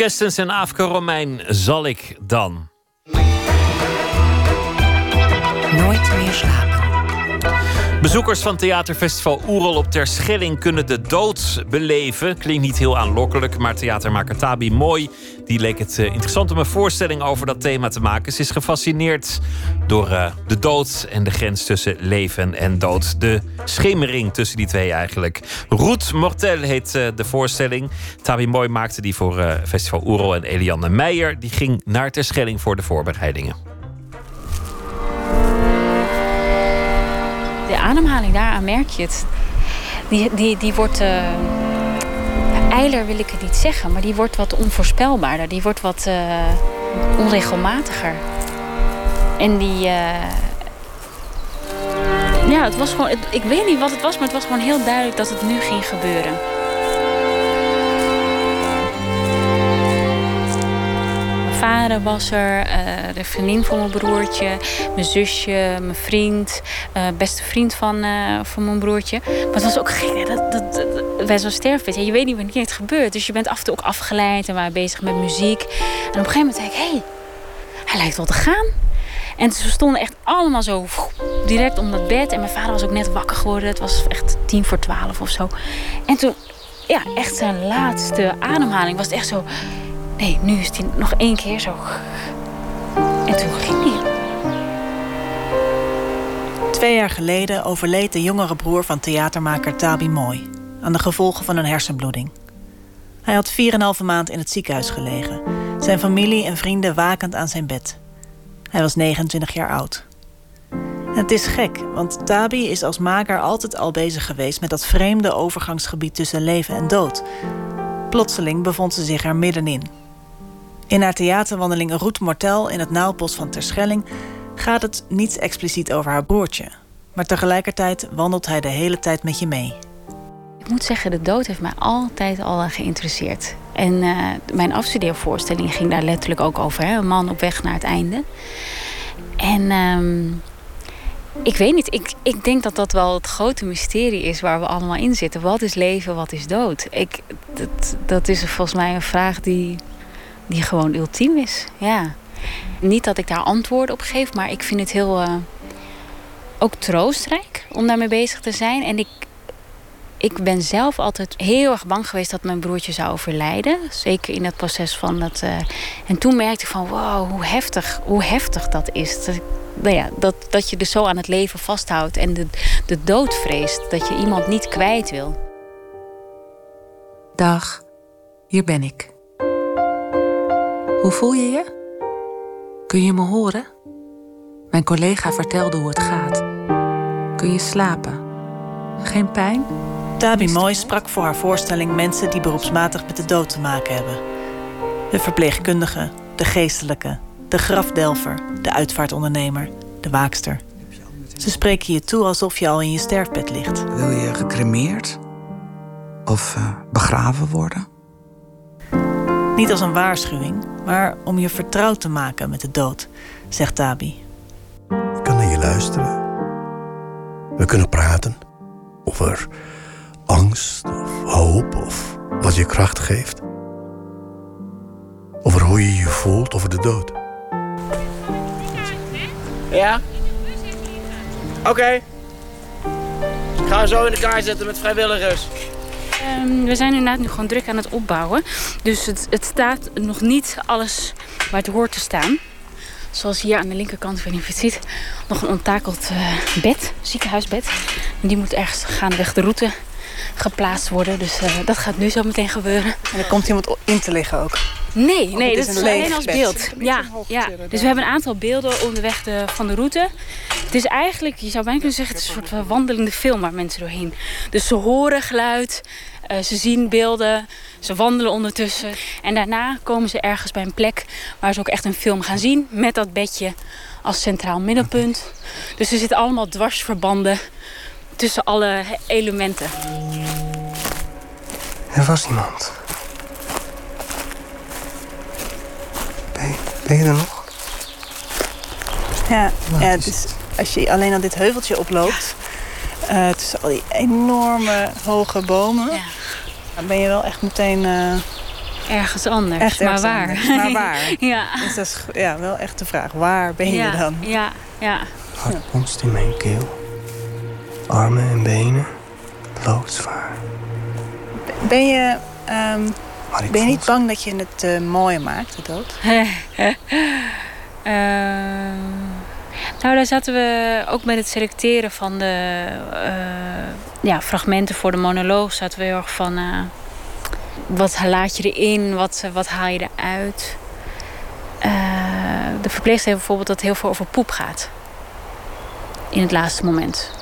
Tom Kestens en Afke Romein, zal ik dan? Bezoekers van theaterfestival Oerol op Terschelling kunnen de dood beleven. Klinkt niet heel aanlokkelijk, maar theatermaker Tabi Mooi... die leek het eh, interessant om een voorstelling over dat thema te maken. Ze is gefascineerd door uh, de dood en de grens tussen leven en dood. De schemering tussen die twee eigenlijk. Roet Mortel heet uh, de voorstelling. Tabi Mooi maakte die voor festival Oerol en Eliane Meijer... die ging naar Terschelling voor de voorbereidingen. Ademhaling, daaraan merk je het. Die, die, die wordt. Uh, eiler wil ik het niet zeggen, maar die wordt wat onvoorspelbaarder. Die wordt wat uh, onregelmatiger. En die. Uh, ja, het was gewoon. ik weet niet wat het was, maar het was gewoon heel duidelijk dat het nu ging gebeuren. Vader was er, uh, de vriendin van mijn broertje, mijn zusje, mijn vriend, uh, beste vriend van, uh, van mijn broertje. Maar het was ook gek, dat, dat, dat, wij zo'n sterfbed. Je weet niet wanneer het gebeurt, dus je bent af en toe ook afgeleid en waren bezig met muziek. En op een gegeven moment zei ik, hé, hey, hij lijkt wel te gaan. En we stonden echt allemaal zo direct om dat bed. En mijn vader was ook net wakker geworden. Het was echt tien voor twaalf of zo. En toen, ja, echt zijn laatste ademhaling was het echt zo... Nee, nu is hij nog één keer zo. En toen ging hij. Twee jaar geleden overleed de jongere broer van theatermaker Tabi Mooi aan de gevolgen van een hersenbloeding. Hij had 4,5 maand in het ziekenhuis gelegen, zijn familie en vrienden wakend aan zijn bed. Hij was 29 jaar oud. Het is gek, want Tabi is als maker altijd al bezig geweest met dat vreemde overgangsgebied tussen leven en dood. Plotseling bevond ze zich er middenin. In haar theaterwandeling Route Mortel in het Naalbos van Terschelling gaat het niet expliciet over haar broertje. Maar tegelijkertijd wandelt hij de hele tijd met je mee. Ik moet zeggen, de dood heeft mij altijd al geïnteresseerd. En uh, mijn afstudeervoorstelling ging daar letterlijk ook over. Hè? Een man op weg naar het einde. En um, ik weet niet, ik, ik denk dat dat wel het grote mysterie is waar we allemaal in zitten. Wat is leven, wat is dood? Ik, dat, dat is volgens mij een vraag die die gewoon ultiem is. Ja. Niet dat ik daar antwoorden op geef, maar ik vind het heel uh, ook troostrijk om daarmee bezig te zijn. En ik, ik ben zelf altijd heel erg bang geweest dat mijn broertje zou overlijden. Zeker in het proces van dat. Uh, en toen merkte ik van wow, hoe heftig, hoe heftig dat is. Dat, nou ja, dat, dat je dus zo aan het leven vasthoudt en de, de dood vreest. Dat je iemand niet kwijt wil. Dag, hier ben ik. Hoe voel je je? Kun je me horen? Mijn collega vertelde hoe het gaat. Kun je slapen? Geen pijn? Tabi Mooi sprak voor haar voorstelling mensen die beroepsmatig met de dood te maken hebben. De verpleegkundige, de geestelijke, de grafdelver, de uitvaartondernemer, de waakster. Ze spreken je toe alsof je al in je sterfbed ligt. Wil je gecremeerd? Of uh, begraven worden? Niet als een waarschuwing, maar om je vertrouwd te maken met de dood, zegt Tabi. Ik kan naar je luisteren. We kunnen praten over angst of hoop of wat je kracht geeft. Over hoe je je voelt over de dood. Ja? Oké. Okay. Ik ga zo in de kaart zetten met vrijwilligers. Um, we zijn inderdaad nu gewoon druk aan het opbouwen. Dus het, het staat nog niet alles waar het hoort te staan. Zoals hier aan de linkerkant, ik weet niet of je het ziet, nog een onttakeld uh, bed, ziekenhuisbed. En die moet ergens gaandeweg de route geplaatst worden. Dus uh, dat gaat nu zo meteen gebeuren. En er komt iemand in te liggen ook? Nee, nee, dat is alleen als beeld. Ja, ja. Dus we hebben een aantal beelden onderweg de, van de route. Het is eigenlijk, je zou bijna kunnen zeggen, het is een soort wandelende film waar mensen doorheen. Dus ze horen geluid, uh, ze zien beelden, ze wandelen ondertussen. En daarna komen ze ergens bij een plek waar ze ook echt een film gaan zien. Met dat bedje als centraal middelpunt. Dus er zitten allemaal dwarsverbanden tussen alle elementen. Er was iemand. Ben je, er nog? Ja, ja dus als je alleen al dit heuveltje oploopt... Ja. Uh, tussen al die enorme hoge bomen... Ja. dan ben je wel echt meteen uh, Ergens anders, Echt maar ergens waar. anders, maar waar? <laughs> ja. Dus dat is ja, wel echt de vraag. Waar ben ja, je dan? Ja, ja. Hart bonst in mijn keel. Armen en benen loodzwaar. Ben je, ehm, Maar ik ben je niet bang dat je het eh mooier maakt, de dood? Ehm, nou, daar zaten we ook met het selecteren van de eh, ja, fragmenten voor de monoloog. Zaten we heel erg van eh, wat laat je erin, wat, wat haal je eruit. Eh, de verpleegster heeft bijvoorbeeld dat het heel veel over poep gaat. In het laatste moment.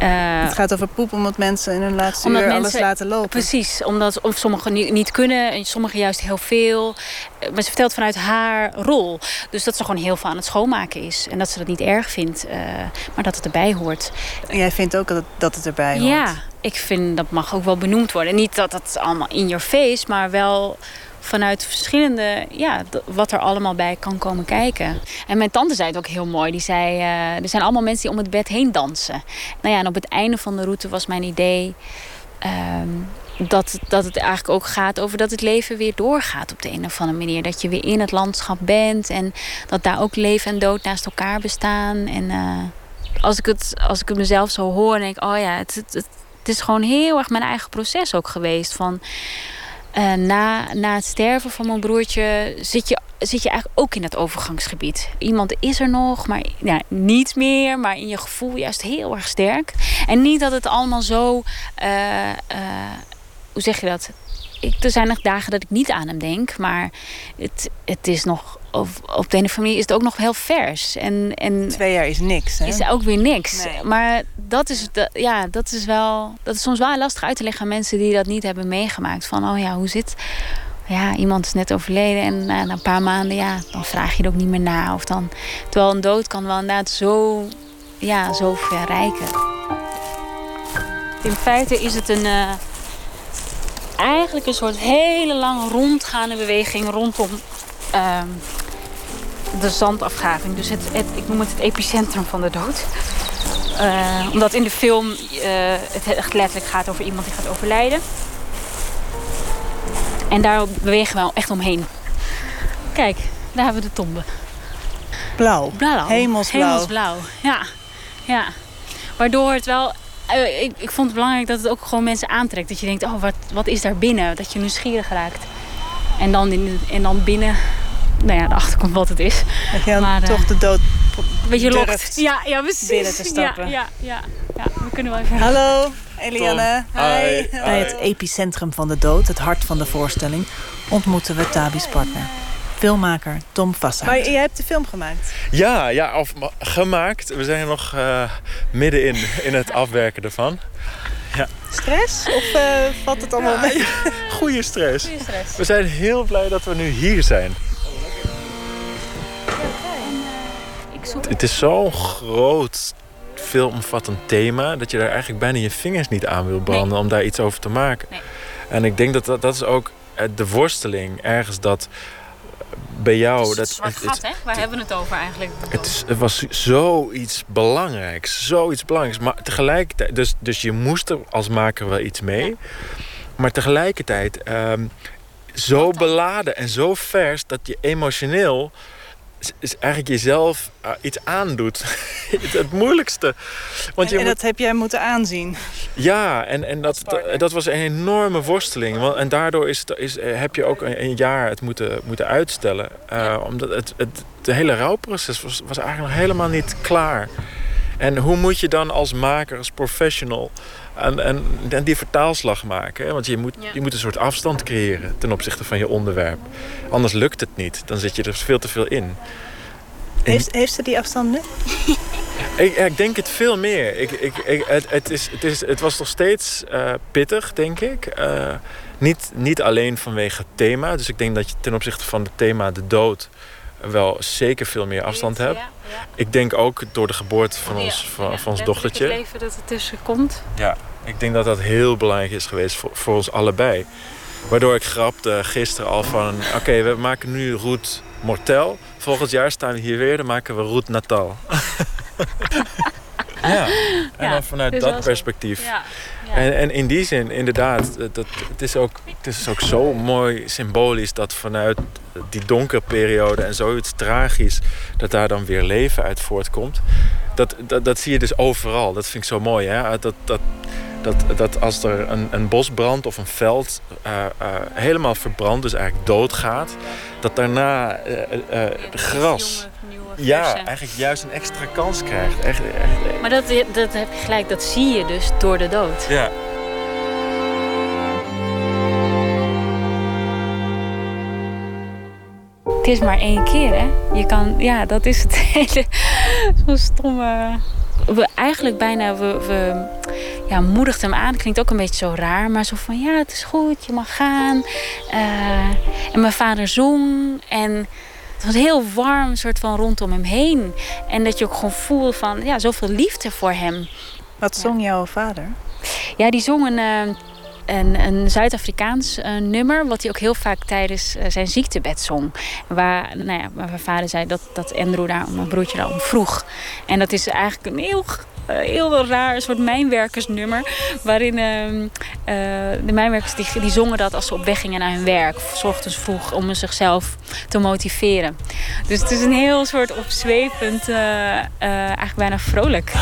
Eh, het gaat over poep omdat mensen in hun laatste uur alles mensen- laten lopen. Precies, omdat of sommigen niet, niet kunnen en sommigen juist heel veel. Eh, Maar ze vertelt vanuit haar rol. Dus dat ze gewoon heel veel aan het schoonmaken is. En dat ze dat niet erg vindt, eh, maar dat het erbij hoort. En jij vindt ook dat het, dat het erbij hoort. Ja, ik vind dat mag ook wel benoemd worden. Niet dat het allemaal in your face, maar wel vanuit verschillende, ja, wat er allemaal bij kan komen kijken. En mijn tante zei het ook heel mooi. Die zei, eh, er zijn allemaal mensen die om het bed heen dansen. Nou ja, en op het einde van de route was mijn idee... ehm, dat, dat het eigenlijk ook gaat over dat het leven weer doorgaat op de een of andere manier. Dat je weer in het landschap bent en dat daar ook leven en dood naast elkaar bestaan. En eh, als, ik het, als ik het mezelf zo hoor, denk ik, oh ja, het, het, het is gewoon heel erg mijn eigen proces ook geweest. Van, eh, na, na het sterven van mijn broertje zit je, zit je eigenlijk ook in het overgangsgebied. Iemand is er nog, maar ja, niet meer, maar in je gevoel juist heel erg sterk. En niet dat het allemaal zo, eh, eh, hoe zeg je dat? Ik, er zijn nog dagen dat ik niet aan hem denk, maar het, het is nog, op, op de ene of manier is het ook nog heel vers. En, en Twee jaar is niks, hè? is ook weer niks. Nee. Maar dat is, ja, dat is wel. Dat is soms wel lastig uit te leggen aan mensen die dat niet hebben meegemaakt. Van oh ja, hoe zit. Ja, iemand is net overleden en na, na een paar maanden, ja, dan vraag je er ook niet meer na. Of dan, terwijl een dood kan wel inderdaad zo, ja, zo verrijken. In feite is het een, eh, eigenlijk een soort hele lange rondgaande beweging rondom ehm, de zandafgraving. Dus het, het, ik noem het het epicentrum van de dood. Eh, omdat in de film eh, het echt letterlijk gaat over iemand die gaat overlijden. En daar bewegen we echt omheen. Kijk, daar hebben we de tombe. Blauw. Blauw. Hemelsblauw. Hemelsblauw, ja. ja. Waardoor het wel... eh, ik, ik vond het belangrijk dat het ook gewoon mensen aantrekt. Dat je denkt, oh, wat, wat is daar binnen? Dat je nieuwsgierig raakt. En dan, in, en dan binnen... Nou ja, de achterkant wat het is. Dat je dan Maar, eh, toch de dood Weet je, lokt. Ja, ja, precies. binnen te stappen. Ja, ja, ja, ja. we kunnen wel even... Hallo, Eliane. Hi. Hi. Bij het epicentrum van de dood, het hart van de voorstelling, ontmoeten we Tabi's partner. Filmmaker Tom Vassaert. Maar jij hebt de film gemaakt. Ja, ja of ma- gemaakt. We zijn nog eh, middenin in het afwerken ervan. Ja. Stress? Of eh, valt het allemaal mee? <laughs> Goede stress. Goeie stress. We zijn heel blij dat we nu hier zijn. Ik zoek... Het is zo'n groot, veelomvattend thema... dat je daar eigenlijk bijna je vingers niet aan wil branden... om daar iets over te maken. En ik denk dat dat, dat is ook eh, de worsteling ergens dat bij jou... Het dat, zwart het- gat, hè? Waar hebben we het over eigenlijk? Het, is, het was zoiets belangrijks. Zoiets belangrijks. Maar tegelijkertijd... Dus, dus je moest er als maker wel iets mee. Maar tegelijkertijd... ehm, zo beladen en zo vers... dat je emotioneel... is- eigenlijk jezelf eh, iets aandoet. <laughs> het, moeilijkste. Want en je en moet- dat heb jij moeten aanzien. ja, en, en dat, dat, dat was een enorme worsteling. Want, en daardoor is het, is, eh, heb je ook een, een jaar het moeten, moeten uitstellen. Eh, Omdat het, het, het hele rouwproces was, was eigenlijk nog helemaal niet klaar. En hoe moet je dan als maker, als professional... En, en, en die vertaalslag maken? Hè? Want je moet, je moet een soort afstand creëren ten opzichte van je onderwerp. Anders lukt het niet. Dan zit je er veel te veel in. En- Heeft, heeft ze die afstand nu? <laughs> ik, ik denk het veel meer. Ik, ik, ik, het, het, is, het, is, het was nog steeds eh, pittig, denk ik. Eh, niet, niet alleen vanwege het thema. Dus ik denk dat je ten opzichte van het thema de dood wel zeker veel meer afstand hebt. Ik denk ook door de geboorte van ons, van, van ons dochtertje. Het leven dat er tussen komt. Ja, ik denk dat dat heel belangrijk is geweest voor, voor ons allebei. Waardoor ik grapte gisteren al van... Oké, we maken nu route Mortel. Volgend jaar staan we hier weer, dan maken we route Natal. <laughs> ja, en Ja, dan vanuit dus dat perspectief. Ja, En, en in die zin, inderdaad, dat, het, is ook, het is ook zo mooi symbolisch dat vanuit die donkere periode en zoiets tragisch, dat daar dan weer leven uit voortkomt. Dat, dat, dat zie je dus overal. Dat vind ik zo mooi. Hè? Dat, dat, dat, dat als er een, een bosbrand of een veld uh, uh, helemaal verbrandt, dus eigenlijk doodgaat, dat daarna uh, gras ja, eigenlijk juist een extra kans krijgt. Echt, echt, Maar dat, dat heb je gelijk, dat zie je dus door de dood. Ja. Het is maar één keer, hè? Je kan, ja, dat is het <laughs> hele. Zo'n stomme. We eigenlijk bijna, we, we ja, moedigt hem aan. Klinkt ook een beetje zo raar, maar zo van ja, het is goed, je mag gaan. Uh, en mijn vader zong en het was heel warm, soort van rondom hem heen. En dat je ook gewoon voelt van ja, zoveel liefde voor hem. Wat zong jouw vader? Ja, die zong een, uh, een, een Zuid-Afrikaans uh, nummer, wat hij ook heel vaak tijdens uh, zijn ziektebed zong. Waar, nou ja, waar mijn vader zei dat, dat Andrew daar, mijn broertje daar om vroeg. En dat is eigenlijk een heel heel raar soort mijnwerkersnummer. Waarin uh, uh, de mijnwerkers die, zongen dat als ze op weg gingen naar hun werk. S ochtends vroeg om zichzelf te motiveren. Dus het is een heel soort opzwepend, uh, eigenlijk bijna vrolijk.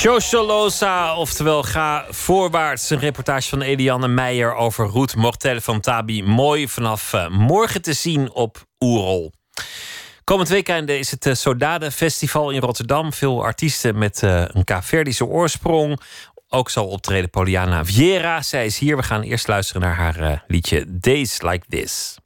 Sociolosa, oftewel ga voorwaarts. Een reportage van Eliane Meijer over Roet Mortel van Tabi. Mooi vanaf uh, morgen te zien op Oerol. Komend weekend is het uh, Sodade Festival in Rotterdam. Veel artiesten met uh, een Kaapverdische oorsprong. Ook zal optreden Poliana Viera. Zij is hier. We gaan eerst luisteren naar haar liedje Days Like This.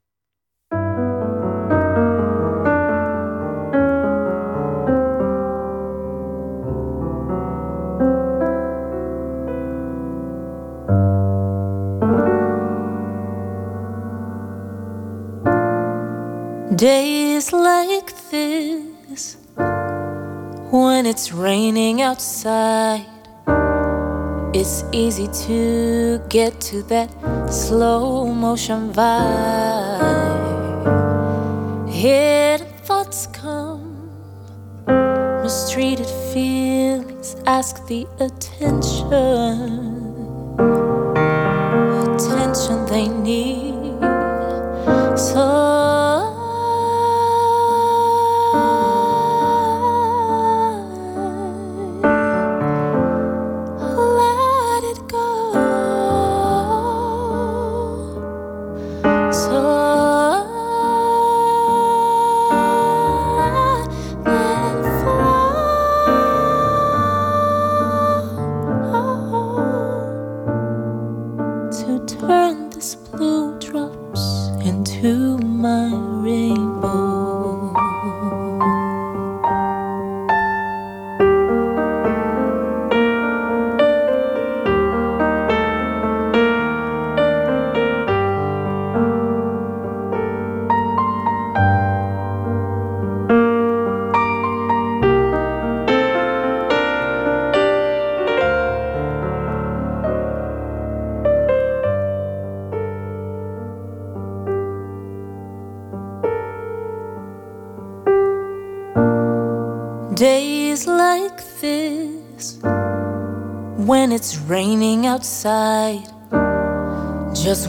Days like this, when it's raining outside, it's easy to get to that slow motion vibe. Hidden thoughts come, mistreated feelings ask the attention, attention they need. So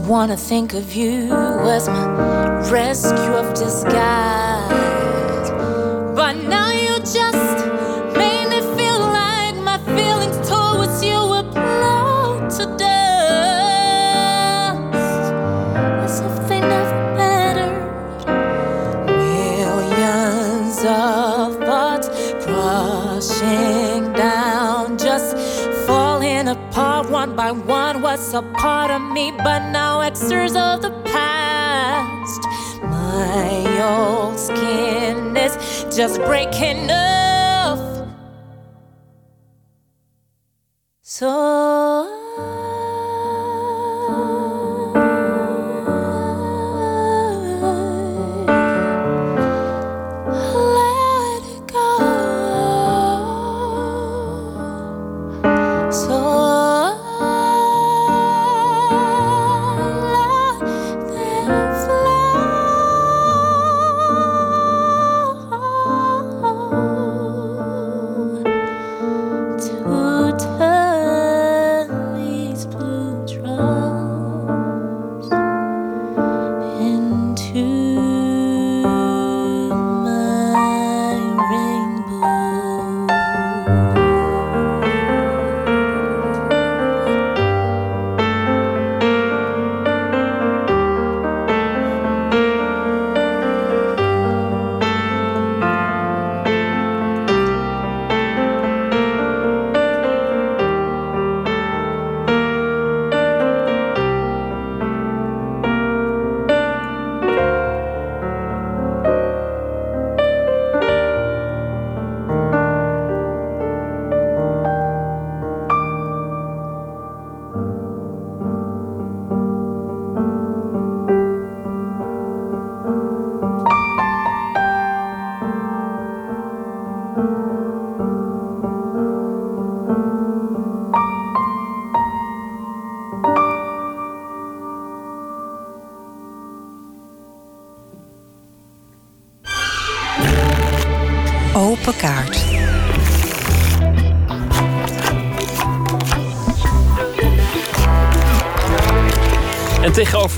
wanna think of you as my rescue of disguise. Was a part of me, but now extras of the past. My old skin is just breaking off. So.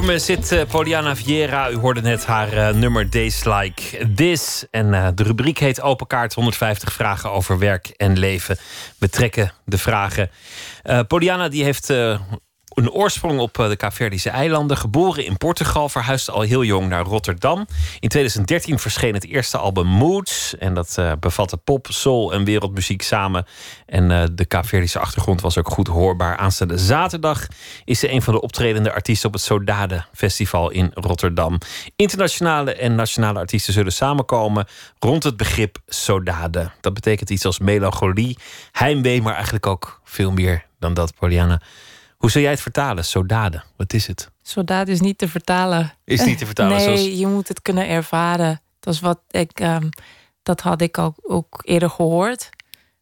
Me zit uh, Poliana Vieira. U hoorde net haar uh, nummer Days Like This. En uh, de rubriek heet Open Kaart 150 vragen over werk en leven. We trekken de vragen. Poliana die heeft een oorsprong op eh, de Kaapverdische eilanden. Geboren in Portugal, verhuisde al heel jong naar Rotterdam. In 2013 verscheen het eerste album Moods. En dat uh, bevatte pop, soul en wereldmuziek samen. En uh, de Kaapverdische achtergrond was ook goed hoorbaar. Aanstaande zaterdag is ze een van de optredende artiesten op het Sodade Festival in Rotterdam. Internationale en nationale artiesten zullen samenkomen rond het begrip Sodade. Dat betekent iets als melancholie, heimwee, maar eigenlijk ook veel meer dan dat, Poliana. Hoe zou jij het vertalen? Sodade, wat is het? Sodade is niet te vertalen. Is niet te vertalen? Nee, zoals... je moet het kunnen ervaren. Dat is wat ik, um, dat had ik ook, ook eerder gehoord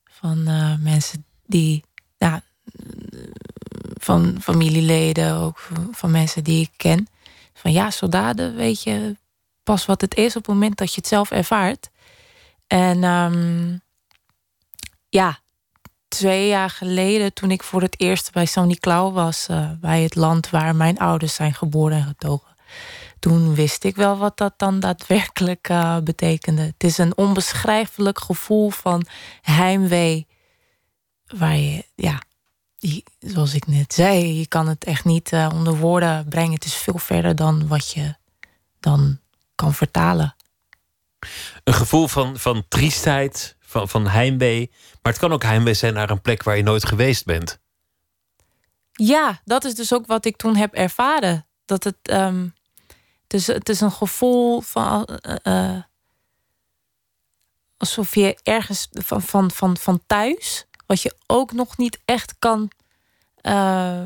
van uh, mensen die, ja, van familieleden, ook van mensen die ik ken. Van ja, Sodade, weet je pas wat het is op het moment dat je het zelf ervaart. En um, ja, twee jaar geleden, toen ik voor het eerst bij Sony Klauw was, uh, bij het land waar mijn ouders zijn geboren en getogen. Toen wist ik wel wat dat dan daadwerkelijk uh, betekende. Het is een onbeschrijfelijk gevoel van heimwee. Waar je, ja, zoals ik net zei, je kan het echt niet uh, onder woorden brengen. Het is veel verder dan wat je dan kan vertalen. Een gevoel van, van triestheid, van, van heimwee. Maar het kan ook heimwee zijn naar een plek waar je nooit geweest bent. Ja, dat is dus ook wat ik toen heb ervaren. Dat het, um, het, is, het is een gevoel van. Uh, alsof je ergens van, van, van, van thuis, wat je ook nog niet echt kan uh,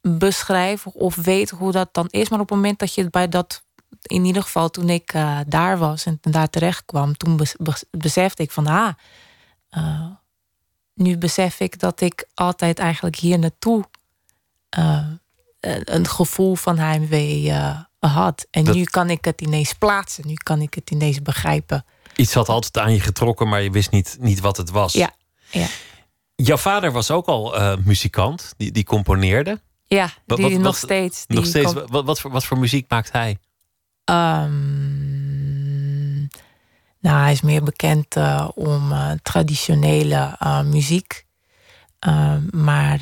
beschrijven of weten hoe dat dan is. Maar op het moment dat je bij dat in ieder geval toen ik uh, daar was en daar terecht kwam, toen besefte ik van ah, uh, nu besef ik dat ik altijd eigenlijk hier naartoe uh, een gevoel van heimwee had. En dat... nu kan ik het ineens plaatsen, nu kan ik het ineens begrijpen. Iets had altijd aan je getrokken, maar je wist niet, niet wat het was. Ja, ja. Jouw vader was ook al muzikant, die, die componeerde. Ja, die wat, wat, nog steeds. nog steeds. Wat, wat, voor, wat voor muziek maakt hij? Um, nou, hij is meer bekend uh, om uh, traditionele uh, muziek. maar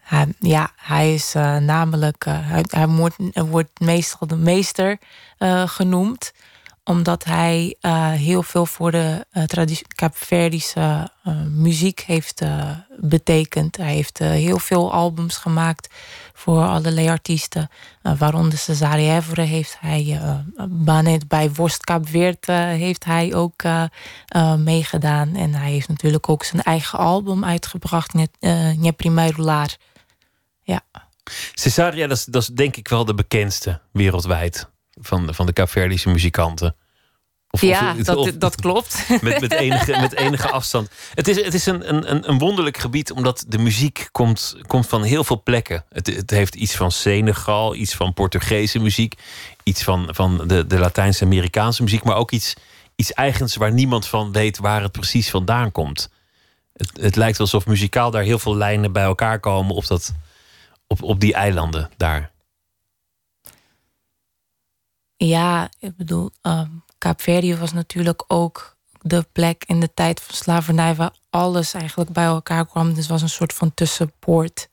hij, ja, hij is namelijk, hij, hij, wordt, wordt meestal de meester genoemd omdat hij uh, heel veel voor de uh, muziek heeft betekend. Hij heeft heel veel albums gemaakt voor allerlei artiesten. waaronder Cesare Evere heeft hij, Banet bij Worst Kaapveert heeft hij ook meegedaan. En hij heeft natuurlijk ook zijn eigen album uitgebracht, Net Primeirular. Ja. Cesaria, dat dat is denk ik wel de bekendste wereldwijd van, van de Kaapverdische muzikanten. Of, ja, of, dat, of, dat klopt. <laughs> Met, met, enige, met enige afstand. Het is, het is een, een, een wonderlijk gebied, omdat de muziek komt, komt van heel veel plekken. Het, het heeft iets van Senegal, iets van Portugese muziek, iets van, van de, de Latijnse-Amerikaanse muziek, maar ook iets, iets eigens waar niemand van weet waar het precies vandaan komt. Het, het lijkt alsof muzikaal daar heel veel lijnen bij elkaar komen op, dat, op, op die eilanden daar. Ja, ik bedoel, um, Kaapverdië was natuurlijk ook de plek in de tijd van slavernij waar alles eigenlijk bij elkaar kwam. Dus het was een soort van tussenpoort.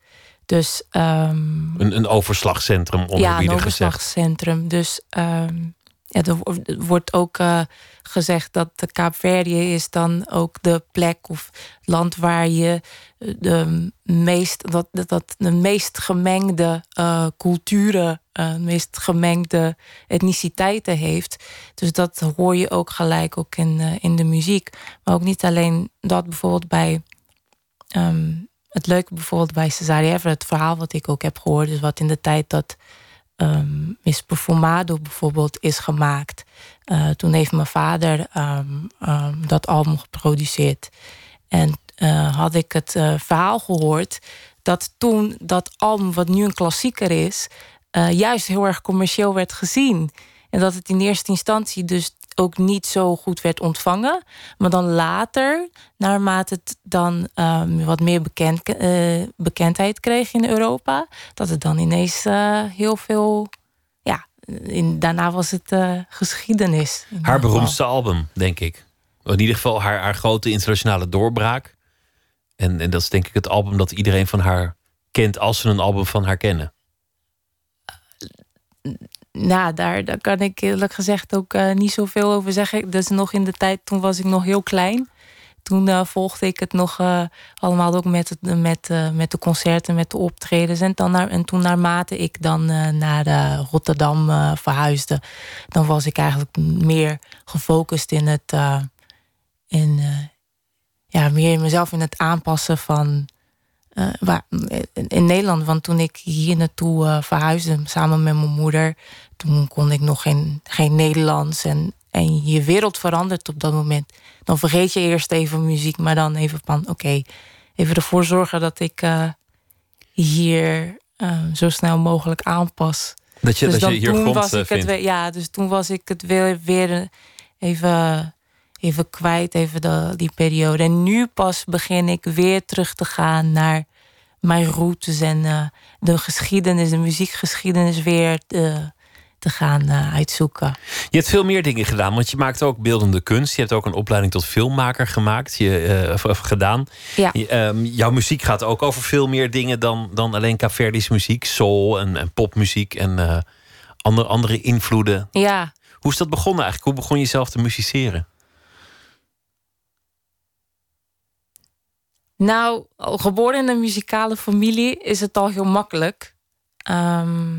Dus, um, een, een overslagcentrum, Ja, een overslagcentrum. Dus um, ja, er wordt ook uh, gezegd dat de Kaapverdië is dan ook de plek of land waar je de meest, dat, dat de meest gemengde uh, culturen, uh, meest gemengde etniciteiten heeft. Dus dat hoor je ook gelijk ook in, in de muziek. Maar ook niet alleen dat bijvoorbeeld bij. Um, het leuke bijvoorbeeld bij Cesare Evert, het verhaal wat ik ook heb gehoord, is wat in de tijd dat ehm, Miss Perfumado bijvoorbeeld is gemaakt. Eh, toen heeft mijn vader ehm, ehm, dat album geproduceerd. En eh, had ik het eh, verhaal gehoord dat toen dat album, wat nu een klassieker is, juist heel erg commercieel werd gezien. En dat het in eerste instantie dus ook niet zo goed werd ontvangen. Maar dan later, naarmate het dan ehm, wat meer bekend, eh, bekendheid kreeg in Europa, dat het dan ineens eh, heel veel. Ja, in, daarna was het eh, geschiedenis. Haar beroemdste album, denk ik. In ieder geval haar, haar grote internationale doorbraak. En, en dat is denk ik het album dat iedereen van haar kent als ze een album van haar kennen. Nou, daar, daar kan ik eerlijk gezegd ook eh, niet zoveel over zeggen. Dus nog in de tijd, toen was ik nog heel klein. Toen eh, volgde ik het nog eh, allemaal ook met, het, met, met de concerten, met de optredens. En, dan naar, en toen naarmate ik dan naar Rotterdam verhuisde... dan was ik eigenlijk meer gefocust in het... in, ja, meer in mezelf in het aanpassen van... eh, waar, in, Nederland, want toen ik hier naartoe eh, verhuisde samen met mijn moeder, toen kon ik nog geen, geen Nederlands. En, en je wereld verandert op dat moment. Dan vergeet je eerst even muziek, maar dan even van oké, even ervoor zorgen dat ik eh, hier zo snel mogelijk aanpas. Dat je- dat je hier grond, het vindt. Ja, dus toen was ik het weer, weer even, even kwijt, even de, die periode. En nu pas begin ik weer terug te gaan naar mijn routes en eh, de geschiedenis, de muziekgeschiedenis weer te, te gaan eh, uitzoeken. Je hebt veel meer dingen gedaan, want je maakt ook beeldende kunst. Je hebt ook een opleiding tot filmmaker gemaakt, je, eh, of, of gedaan. Ja. Je, ehm, jouw muziek gaat ook over veel meer dingen dan, dan alleen Caverdi's muziek. Soul en, en popmuziek en eh, andere, andere invloeden. Ja, Hoe is dat begonnen eigenlijk? Hoe begon je zelf te musiceren? Nou, geboren in een muzikale familie is het al heel makkelijk. Ehm,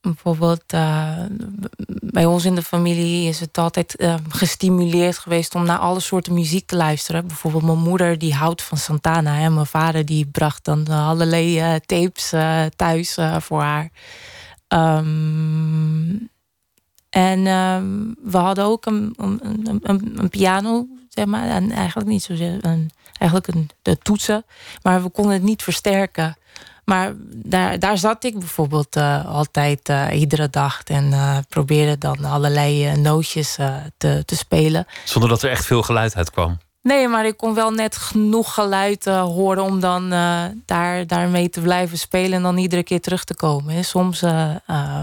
bijvoorbeeld eh, bij ons in de familie is het altijd eh, gestimuleerd geweest om naar alle soorten muziek te luisteren. Bijvoorbeeld mijn moeder die houdt van Santana en mijn vader die bracht dan allerlei eh, tapes eh, thuis voor haar. Ehm, en ehm, we hadden ook een piano, zeg maar. En eigenlijk niet zozeer een, eigenlijk een, de toetsen. Maar we konden het niet versterken. Maar daar, daar zat ik bijvoorbeeld eh, altijd eh, iedere dag. En eh, probeerde dan allerlei nootjes te, te spelen. Zonder dat er echt veel geluid uitkwam. Nee, maar ik kon wel net genoeg geluid horen om dan daar, daarmee te blijven spelen en dan iedere keer terug te komen. En soms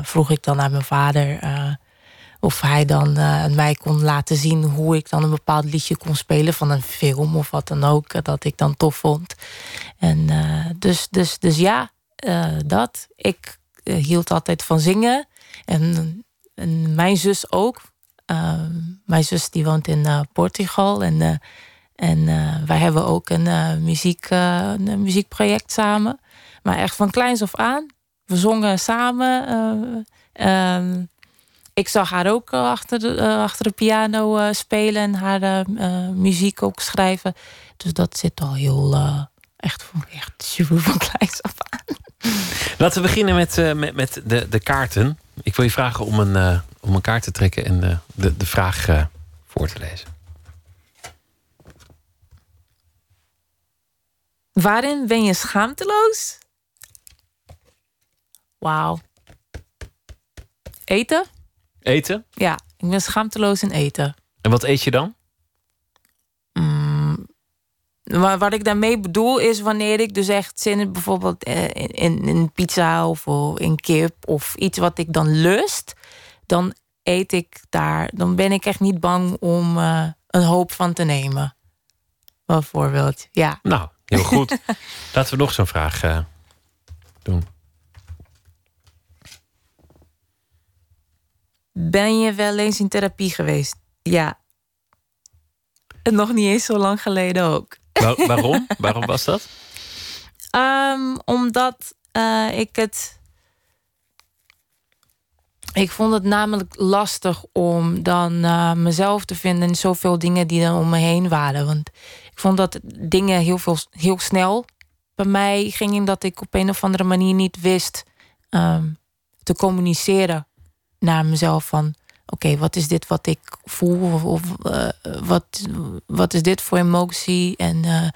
vroeg ik dan aan mijn vader of hij dan eh, mij kon laten zien hoe ik dan een bepaald liedje kon spelen van een film of wat dan ook, eh, dat ik dan tof vond. En eh, dus, dus, dus ja, dat. Ik hield altijd van zingen. En, en mijn zus ook. Uh, mijn zus die woont in Portugal. En, en wij hebben ook een, muziek, een muziekproject samen. Maar echt van kleins af aan. We zongen samen. Uh, ik zag haar ook achter de, achter de piano spelen en haar muziek ook schrijven. Dus dat zit al heel echt, echt super van kleins af aan. Laten we beginnen met, uh, met, met de, de kaarten. Ik wil je vragen om een, uh, om een kaart te trekken en uh, de, de vraag voor te lezen. Waarin ben je schaamteloos? Wauw. Eten? Eten? Ja, ik ben schaamteloos in eten. En wat eet je dan? Mm, maar wat ik daarmee bedoel is wanneer ik dus echt zin heb, bijvoorbeeld in, in, in pizza of in kip of iets wat ik dan lust, dan eet ik daar. Dan ben ik echt niet bang om uh, een hoop van te nemen. Bijvoorbeeld, ja. Nou, heel goed. <laughs> Laten we nog zo'n vraag uh, doen. Ben je wel eens in therapie geweest? Ja. En nog niet eens zo lang geleden ook. Waar, waarom? waarom was dat? Um, <laughs> omdat uh, ik het. Ik vond het namelijk lastig om dan uh, mezelf te vinden in zoveel dingen die er om me heen waren. Want ik vond dat dingen heel, veel, heel snel bij mij gingen. Dat ik op een of andere manier niet wist um, te communiceren naar mezelf van oké, wat is dit wat ik voel? Of, eh, wat, wat is dit voor emotie? En eh,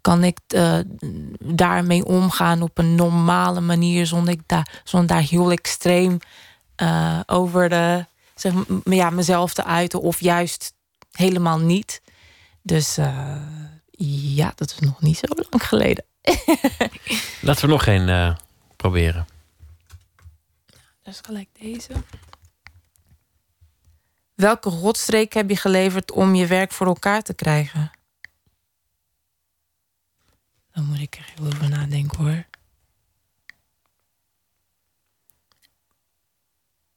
kan ik uh, daarmee omgaan op een normale manier zonder, ik daar, zonder daar heel extreem over de, zeg, ja, mezelf te uiten of juist helemaal niet. Dus ja, dat is nog niet zo lang geleden. <laughs> Laten we nog een proberen. Dat is gelijk deze. Welke rotstreek heb je geleverd om je werk voor elkaar te krijgen? Dan moet ik er heel over nadenken hoor.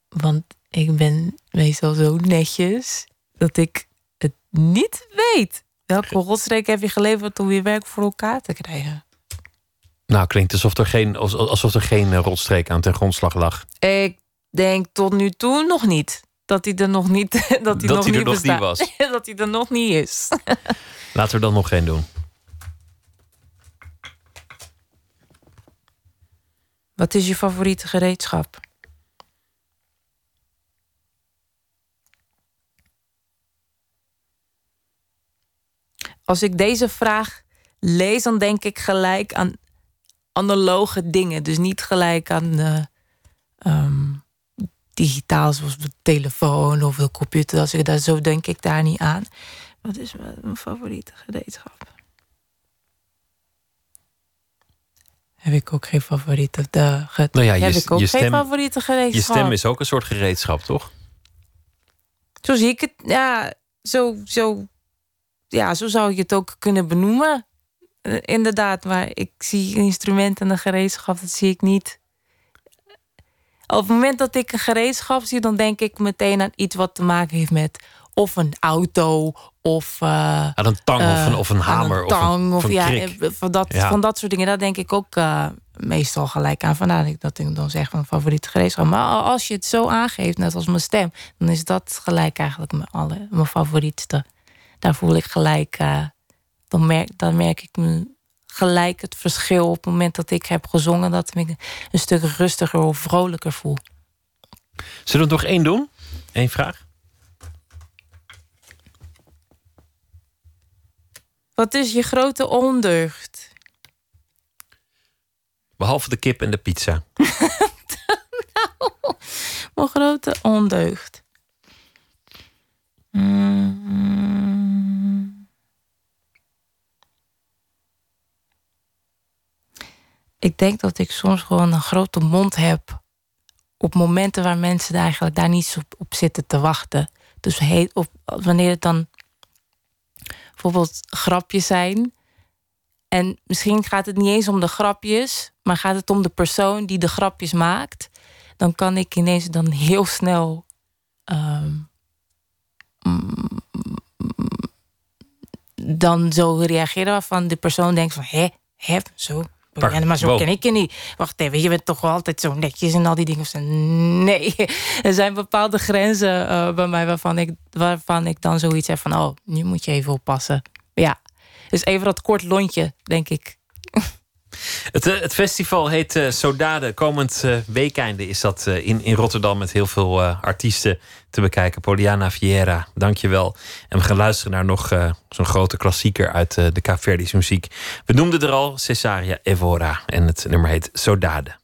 Want ik ben meestal zo netjes dat ik het niet weet. Welke rotstreek heb je geleverd om je werk voor elkaar te krijgen? Nou, klinkt alsof er geen, alsof er geen eh, rotstreek aan ten grondslag lag. Ik denk tot nu toe nog niet dat hij er nog niet, <laughs> dat hij nog hij niet, nog niet was. <laughs> dat hij er nog niet is. <laughs> Laten we dan nog geen doen. Wat is je favoriete gereedschap? Als ik deze vraag lees, dan denk ik gelijk aan analoge dingen. Dus niet gelijk aan ehm, digitaal, zoals de telefoon of de computer. Als ik daar zo denk ik daar niet aan. Wat is mijn favoriete gereedschap? Heb ik ook geen favoriete. De, nou ja, je, heb ik ook je stem, geen favoriete gereedschap. Je stem is ook een soort gereedschap, toch? Zo zie ik het. Ja, zo, zo, ja, zo zou je het ook kunnen benoemen. Uh, inderdaad, maar ik zie instrumenten en een gereedschap, dat zie ik niet op het moment dat ik een gereedschap zie, dan denk ik meteen aan iets wat te maken heeft met of een auto of. Uh, aan een tang of, een, of een hamer. Een tang of, een, of ja, van, dat, van dat soort dingen. Daar denk ik ook uh, meestal gelijk aan. Vandaar dat ik, dat ik dan zeg van favoriete gereedschap. Maar als je het zo aangeeft, net als mijn stem, dan is dat gelijk eigenlijk mijn, alle, mijn favorietste. Daar voel ik gelijk. Dan, merk, dan merk ik me gelijk het verschil op het moment dat ik heb gezongen, dat ik een stuk rustiger of vrolijker voel. Zullen we nog één doen? Eén vraag? Wat is je grote ondeugd? Behalve de kip en de pizza. <laughs> nou, mijn grote ondeugd. Mm. Ik denk dat ik soms gewoon een grote mond heb. Op momenten waar mensen eigenlijk daar niet op, op zitten te wachten. Dus wanneer het dan bijvoorbeeld grapjes zijn. En misschien gaat het niet eens om de grapjes, maar gaat het om de persoon die de grapjes maakt. Dan kan ik ineens dan heel snel. Um, dan zo reageren waarvan de persoon denkt van hé, hè, zo. Ja, maar zo wow. ken ik je niet. Wacht even, je bent toch wel altijd zo netjes en al die dingen. Nee, <laughs> er zijn bepaalde grenzen uh, bij mij waarvan ik, waarvan ik dan zoiets heb van... oh, nu moet je even oppassen. Ja, dus even dat kort lontje, denk ik. Het, het, festival heet uh, Sodade. Komend uh, weekende is dat in, in Rotterdam met heel veel artiesten te bekijken. Poliana Vieira, dankjewel. En we gaan luisteren naar nog zo'n grote klassieker uit de Caverdische muziek. We noemden er al Cesaria Evora en het nummer heet Sodade.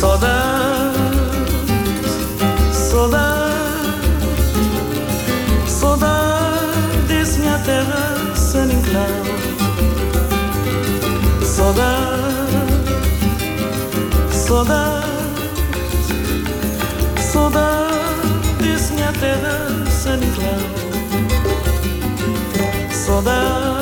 Saudade, saudade desse minha terra, San Inclau. Saudade, saudade, saudade desse minha terra, San Inclau. Saudade.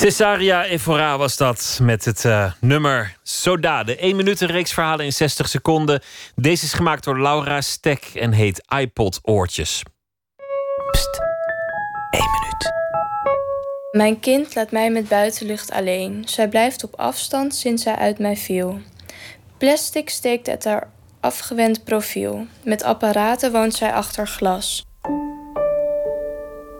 Cesaria Evora was dat met het eh, nummer Sodade. 1 minuut een reeks verhalen in 60 seconden. Deze is gemaakt door Laura Stek en heet iPod Oortjes. Mijn kind laat mij met buitenlucht alleen. Zij blijft op afstand sinds zij uit mij viel. Plastic steekt uit haar afgewend profiel. Met apparaten woont zij achter glas.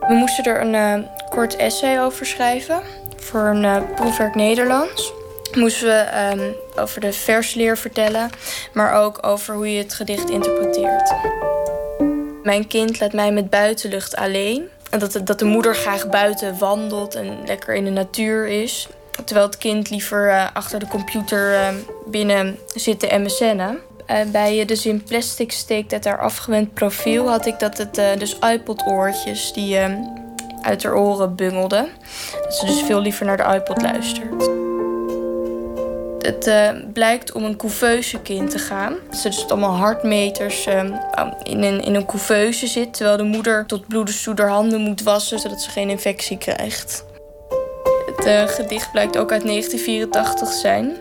We moesten er een eh, kort essay over schrijven voor een eh, proefwerk Nederlands. Moesten we ehm, over de versleer vertellen, maar ook over hoe je het gedicht interpreteert. Mijn kind laat mij met buitenlucht alleen. En dat, de- dat de moeder graag buiten wandelt en lekker in de natuur is. Terwijl het kind liever eh, achter de computer eh, binnen zit te MSN'en. Eh, bij de zin plastic steekt haar afgewend profiel had ik dat het dus iPod-oortjes die eh, uit haar oren bungelden. Dat ze dus veel liever naar de iPod luistert. Het eh, blijkt om een couveuse kind te gaan. Ze dus allemaal hartmeters eh, in, een, in een couveuse zit. Terwijl de moeder tot bloedens toe haar handen moet wassen, zodat ze geen infectie krijgt. Het eh, gedicht blijkt ook uit 1984 te zijn.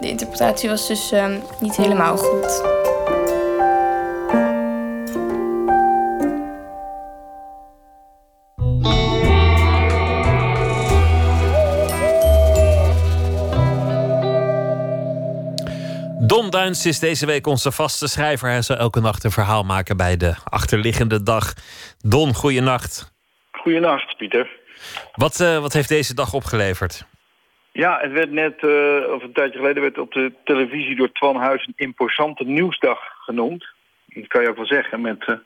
De interpretatie was dus eh, niet helemaal goed. Bruins is deze week onze vaste schrijver. Hij zal elke nacht een verhaal maken bij de achterliggende dag. Don, goeienacht. Goeienacht, Pieter. Wat, uh, wat heeft deze dag opgeleverd? Ja, het werd net, uh, of een tijdje geleden, werd op de televisie door Twan Huis een imposante nieuwsdag genoemd. Dat kan je ook wel zeggen, met uh,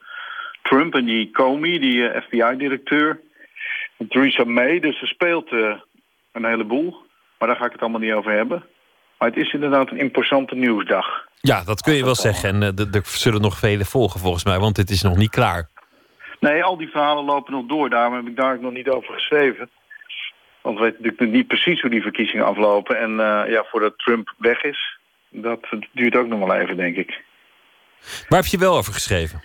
Trump en die Comey, die FBI-directeur. Theresa May, dus er speelt een heleboel. Maar daar ga ik het allemaal niet over hebben. Maar het is inderdaad een imposante nieuwsdag. Ja, dat kun je wel zeggen. En uh, er zullen nog vele volgen volgens mij, want het is nog niet klaar. Nee, al die verhalen lopen nog door. Daarom heb ik daar nog niet over geschreven. Want we weten natuurlijk niet precies hoe die verkiezingen aflopen. En uh, ja, voordat Trump weg is, dat duurt ook nog wel even, denk ik. Waar heb je wel over geschreven?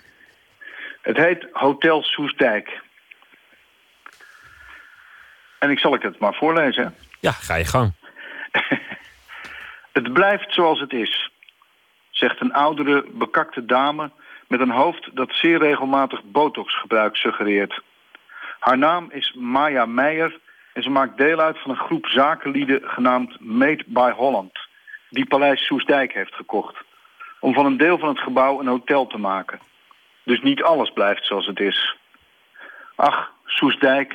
Het heet Hotel Soestdijk. En ik zal ik het maar voorlezen. Ja, ga je gang. Het blijft zoals het is, zegt een oudere, bekakte dame met een hoofd dat zeer regelmatig botoxgebruik suggereert. Haar naam is Maya Meijer en ze maakt deel uit van een groep zakenlieden genaamd Made by Holland, die Paleis Soesdijk heeft gekocht, om van een deel van het gebouw een hotel te maken. Dus niet alles blijft zoals het is. Ach, Soesdijk,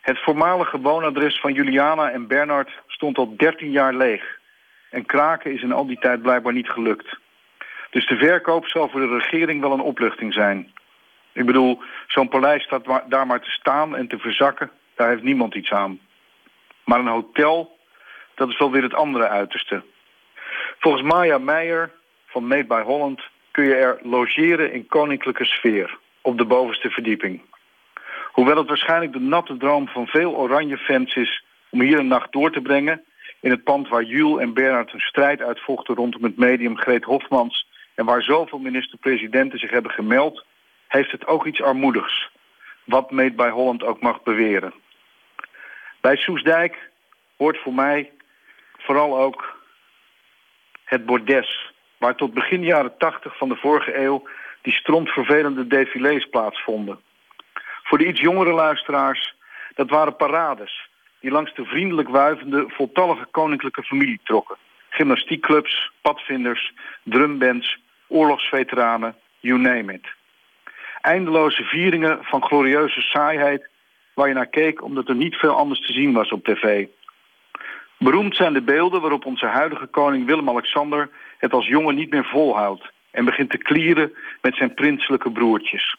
het voormalige woonadres van Juliana en Bernard stond al 13 jaar leeg. En kraken is in al die tijd blijkbaar niet gelukt. Dus de verkoop zal voor de regering wel een opluchting zijn. Ik bedoel, zo'n paleis staat daar maar te staan en te verzakken. Daar heeft niemand iets aan. Maar een hotel, dat is wel weer het andere uiterste. Volgens Maya Meijer van Made by Holland kun je er logeren in koninklijke sfeer. Op de bovenste verdieping. Hoewel het waarschijnlijk de natte droom van veel oranje fans is om hier een nacht door te brengen in het pand waar Jules en Bernard een strijd uitvochten rondom het medium Greet Hofmans en waar zoveel minister-presidenten zich hebben gemeld, heeft het ook iets armoedigs. Wat Meet bij Holland ook mag beweren. Bij Soesdijk hoort voor mij vooral ook het bordes, waar tot begin jaren 80 van de vorige eeuw die strontvervelende défilés plaatsvonden. Voor de iets jongere luisteraars, dat waren parades die langs de vriendelijk wuivende, voltallige koninklijke familie trokken. Gymnastiekclubs, padvinders, drumbands, oorlogsveteranen, you name it. Eindeloze vieringen van glorieuze saaiheid waar je naar keek omdat er niet veel anders te zien was op tv. Beroemd zijn de beelden waarop onze huidige koning Willem-Alexander het als jongen niet meer volhoudt en begint te klieren met zijn prinselijke broertjes.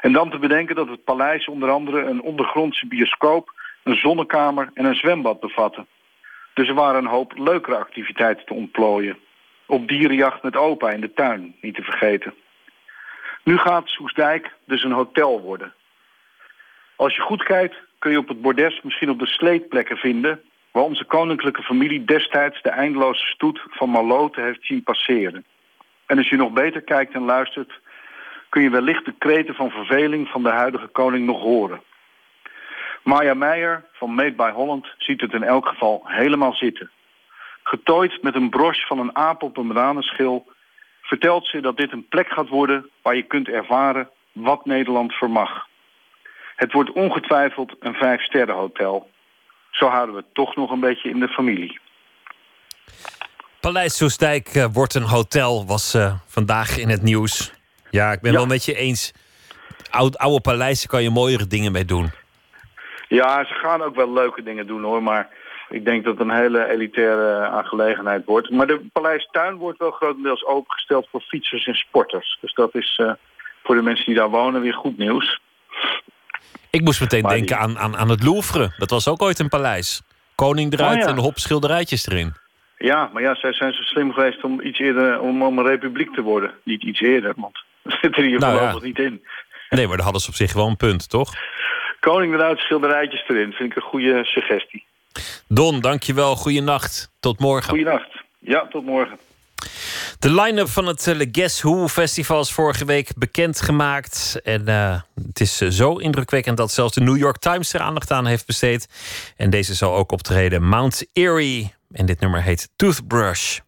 En dan te bedenken dat het paleis onder andere een ondergrondse bioscoop een zonnekamer en een zwembad bevatten. Dus er waren een hoop leukere activiteiten te ontplooien. Op dierenjacht met opa in de tuin, niet te vergeten. Nu gaat Soesdijk dus een hotel worden. Als je goed kijkt kun je op het bordes misschien op de sleetplekken vinden... waar onze koninklijke familie destijds de eindeloze stoet van Maloten heeft zien passeren. En als je nog beter kijkt en luistert... kun je wellicht de kreten van verveling van de huidige koning nog horen. Maya Meijer van Made by Holland ziet het in elk geval helemaal zitten. Getooid met een broche van een aap op een bananenschil... vertelt ze dat dit een plek gaat worden waar je kunt ervaren wat Nederland vermag. Het wordt ongetwijfeld een vijfsterrenhotel. Zo houden we het toch nog een beetje in de familie. Paleis Soestdijk uh, wordt een hotel, was uh, vandaag in het nieuws. Ja, ik ben ja. wel met je eens. Oude, oude paleizen kan je mooiere dingen mee doen. Ja, ze gaan ook wel leuke dingen doen hoor, maar ik denk dat het een hele elitaire aangelegenheid wordt. Maar de paleistuin wordt wel grotendeels opengesteld voor fietsers en sporters. Dus dat is uh, voor de mensen die daar wonen weer goed nieuws. Ik moest meteen maar denken die... aan, aan, aan het Louvre. Dat was ook ooit een paleis. Koning eruit oh, ja. en hop schilderijtjes erin. Ja, maar ja, zij zijn zo slim geweest om iets eerder om, om een republiek te worden. Niet iets eerder, want dat zit er hier nou, voorlopig ja. niet in. Nee, maar daar hadden ze op zich wel een punt, toch? Koning eruit, schilderijtjes erin. Vind ik een goede suggestie. Don, dankjewel. Goeienacht. Tot morgen. Goeienacht. Ja, tot morgen. De line-up van het uh, Guess Who Festival is vorige week bekendgemaakt. En uh, het is uh, zo indrukwekkend dat zelfs de New York Times er aandacht aan heeft besteed. En deze zal ook optreden. Mount Erie. En dit nummer heet Toothbrush.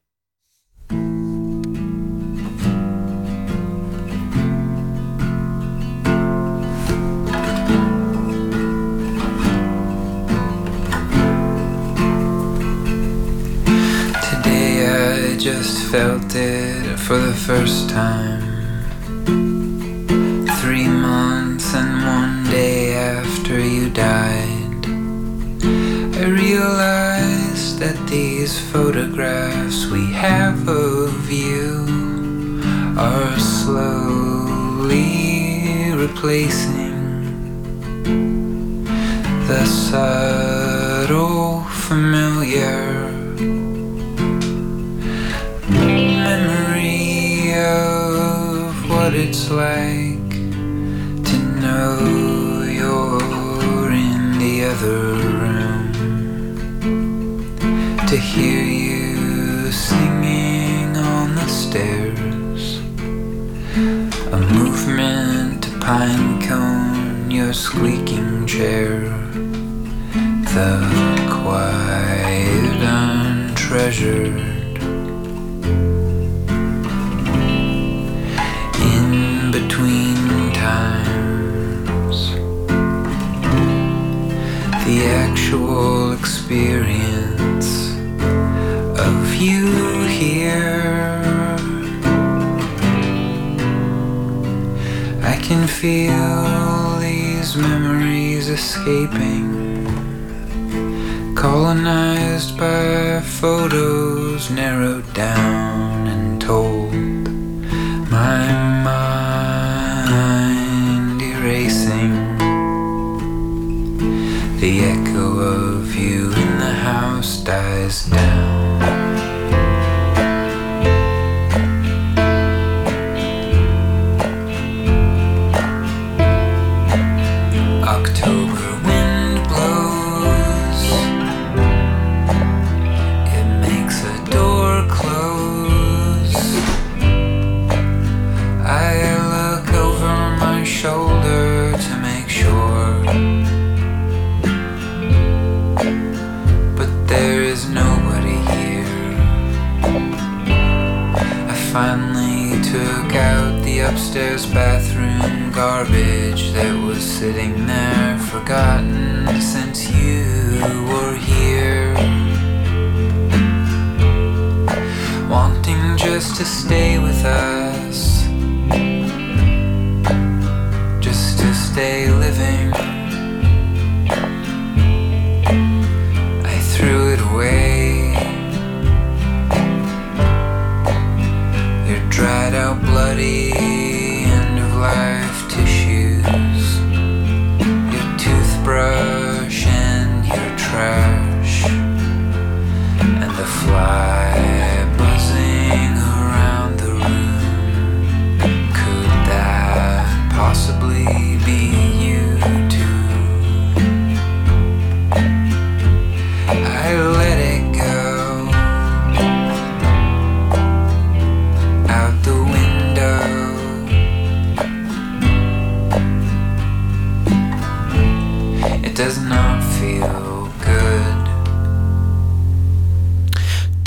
Felt it for the first time. Three months and one day after you died, I realized that these photographs we have of you are slowly replacing the subtle familiar what it's like to know you're in the other room, to hear you singing on the stairs, a movement to pine cone, your squeaking chair, the quiet untreasured. Actual experience of you here. I can feel these memories escaping. Colonized by photos narrowed down is now. Sitting there forgotten since you were here. Wanting just to stay with us just to stay living.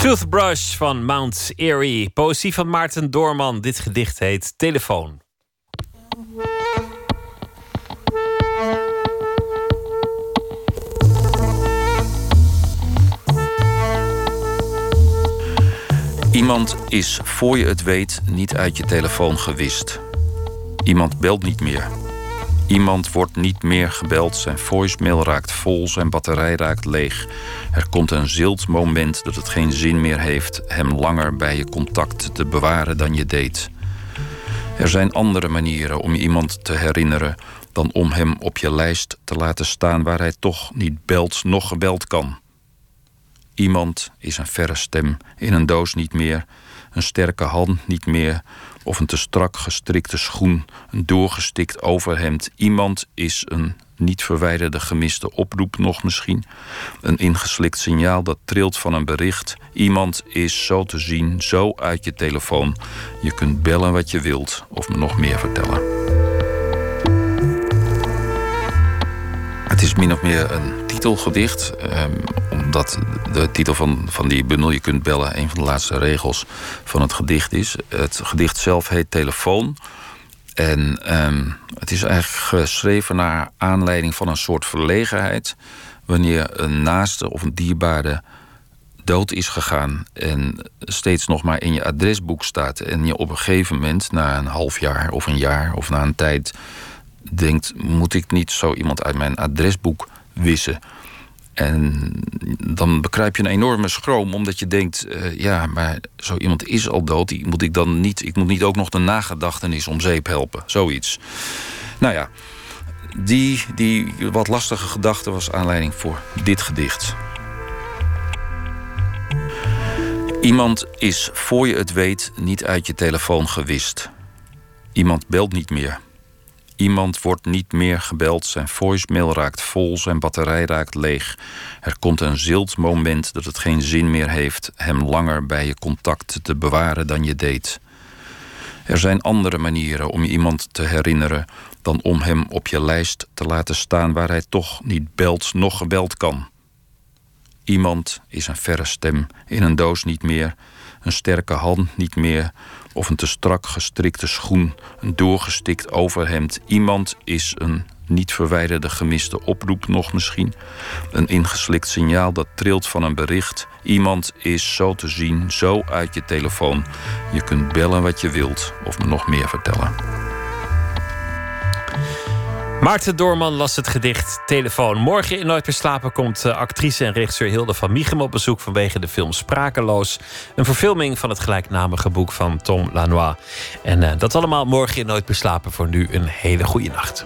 Toothbrush van Mount Erie. Poëzie van Maarten Doorman. Dit gedicht heet Telefoon. Iemand is voor je het weet niet uit je telefoon gewist. Iemand belt niet meer. Iemand wordt niet meer gebeld. Zijn voicemail raakt vol, zijn batterij raakt leeg. Er komt een zilt moment dat het geen zin meer heeft hem langer bij je contact te bewaren dan je deed. Er zijn andere manieren om iemand te herinneren dan om hem op je lijst te laten staan waar hij toch niet belt, nog gebeld kan. Iemand is een verre stem in een doos niet meer, een sterke hand niet meer, of een te strak gestrikte schoen, een doorgestikt overhemd. Iemand is een niet verwijderde gemiste oproep nog misschien, een ingeslikt signaal dat trilt van een bericht. Iemand is zo te zien, zo uit je telefoon. Je kunt bellen wat je wilt of me nog meer vertellen. Het is min of meer een titelgedicht. ehm, omdat de titel van, van die bundel, Je kunt bellen, een van de laatste regels van het gedicht is. Het gedicht zelf heet Telefoon. En ehm, het is eigenlijk geschreven naar aanleiding van een soort verlegenheid. Wanneer een naaste of een dierbare dood is gegaan en steeds nog maar in je adresboek staat en je op een gegeven moment, na een half jaar of een jaar of na een tijd, denkt: moet ik niet zo iemand uit mijn adresboek wissen? En dan bekruip je een enorme schroom, omdat je denkt: uh, ja, maar zo iemand is al dood. Die moet ik dan niet, ik moet niet ook nog de nagedachtenis om zeep helpen. Zoiets. Nou ja, die, die wat lastige gedachte was aanleiding voor dit gedicht. Iemand is voor je het weet niet uit je telefoon gewist. Iemand belt niet meer. Iemand wordt niet meer gebeld, zijn voicemail raakt vol, zijn batterij raakt leeg. Er komt een zilt moment dat het geen zin meer heeft hem langer bij je contact te bewaren dan je deed. Er zijn andere manieren om je iemand te herinneren dan om hem op je lijst te laten staan waar hij toch niet belt, nog gebeld kan. Iemand is een verre stem in een doos niet meer, een sterke hand niet meer, of een te strak gestrikte schoen, een doorgestikt overhemd. Iemand is een niet verwijderde gemiste oproep nog misschien. Een ingeslikt signaal dat trilt van een bericht. Iemand is zo te zien, zo uit je telefoon. Je kunt bellen wat je wilt of me nog meer vertellen. Maarten Doorman las het gedicht Telefoon. Morgen in Nooit meer slapen komt eh, actrice en regisseur Hilde van Miechem op bezoek vanwege de film Sprakeloos. Een verfilming van het gelijknamige boek van Tom Lanois. En uh, dat allemaal morgen in Nooit meer slapen. Voor nu een hele goede nacht.